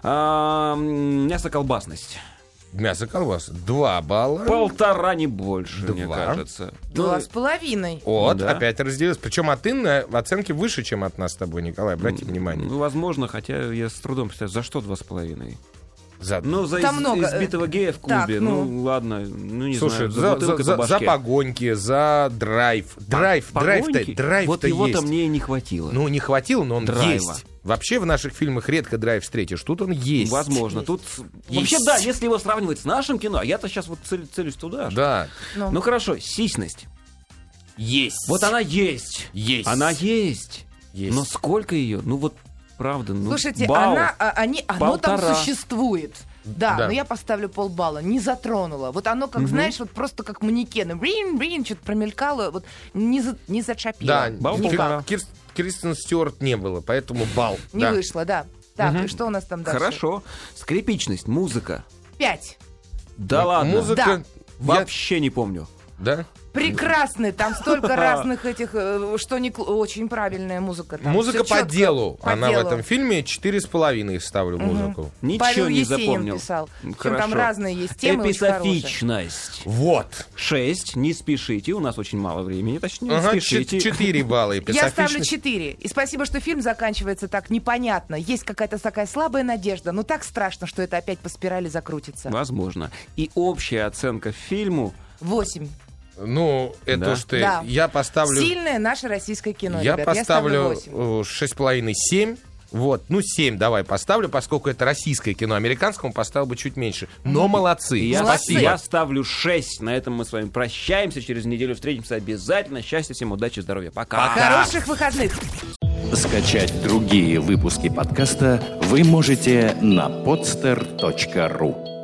S4: А, мясо-колбасность.
S2: Мясо колбаса. Два балла.
S4: Полтора, не больше,
S2: Два.
S4: мне кажется.
S3: Два
S4: Ну,
S3: с половиной.
S2: Вот,
S4: Да.
S2: опять разделилось. Причем от Инны оценки выше, чем от нас с тобой, Николай. Обрати внимание.
S4: ну, возможно, хотя я с трудом представляю, за что два с половиной?
S2: За...
S4: Ну, за
S3: Там
S4: из-
S3: много, э,
S4: избитого гея в
S3: так,
S4: клубе,
S3: ну.
S4: ну, ладно, ну, не
S2: Слушай,
S4: знаю, за
S2: за, за- за погоньки, за драйв. Драйв, драйв-то,
S4: Погоньки?
S2: драйв-то
S4: Вот его-то
S2: есть.
S4: мне и не хватило.
S2: Ну, не хватило, но он
S4: Драйва.
S2: есть. Вообще в наших фильмах редко драйв встретишь. Тут он есть.
S4: Возможно. Тут
S2: Есть.
S4: вообще да, если его сравнивать с нашим кино, а я-то сейчас вот цель- целюсь туда.
S2: Да.
S3: Ну.
S4: Ну хорошо, сисьность.
S2: Есть.
S4: Вот она есть.
S2: Есть.
S4: Она есть.
S2: Есть.
S4: Но сколько ее? Ну вот правда, ну
S3: Слушайте,
S4: балл.
S3: она, а, они, оно там
S4: Полтора.
S3: существует. Да,
S2: Да.
S3: но я поставлю полбалла. Не затронула. Вот оно, как знаешь, вот просто как манекен. Брин, что-то промелькало, вот не, за, не зачапило.
S2: Да,
S4: Балл
S2: Кир- Кирстен Стюарт не было, поэтому бал.
S3: Не
S2: Да.
S3: вышло, да. Так, и что у нас там дальше?
S4: Хорошо. Скрипичность, музыка.
S3: Пять.
S4: Да ладно.
S2: Музыка...
S3: Да.
S2: я-
S4: Вообще не помню.
S2: Да?
S3: Прекрасный, там столько [laughs] разных этих, э, что не очень правильная музыка. Там
S2: Музыка по делу.
S3: по
S2: Она
S3: делу.
S2: в этом фильме четыре с половиной ставлю музыку.
S4: Ничего
S3: Павел
S4: не
S3: Есенин
S4: запомнил.
S3: писал.
S4: Хорошо.
S3: там разные есть темы.
S4: Эписофичность.
S2: Вот.
S4: Шесть. Не спешите, у нас очень мало времени. Точнее, не
S2: Ага,
S4: спешите.
S2: чет- четыре балла. [laughs]
S3: Я ставлю
S2: эписофичность.
S3: 4. И спасибо, что фильм заканчивается так непонятно. Есть какая-то такая слабая надежда. Но так страшно, что это опять по спирали закрутится.
S4: Возможно. И общая оценка фильму
S3: 8.
S2: Ну, это
S4: Да?
S2: уж ты...
S3: Да.
S2: Я поставлю...
S3: Сильное наше российское кино,
S2: Я
S3: ребят. Я ставлю
S2: поставлю
S3: 8.
S2: шесть с половиной, семь. Вот, ну, 7 давай поставлю, поскольку это российское кино. Американскому поставил бы чуть меньше. Но молодцы.
S4: Я,
S3: Молодцы.
S4: я ставлю 6. На этом мы с вами прощаемся. Через неделю встретимся обязательно. Счастья всем, удачи, здоровья. Пока.
S3: Хороших выходных.
S1: Скачать другие выпуски подкаста вы можете на podster.ru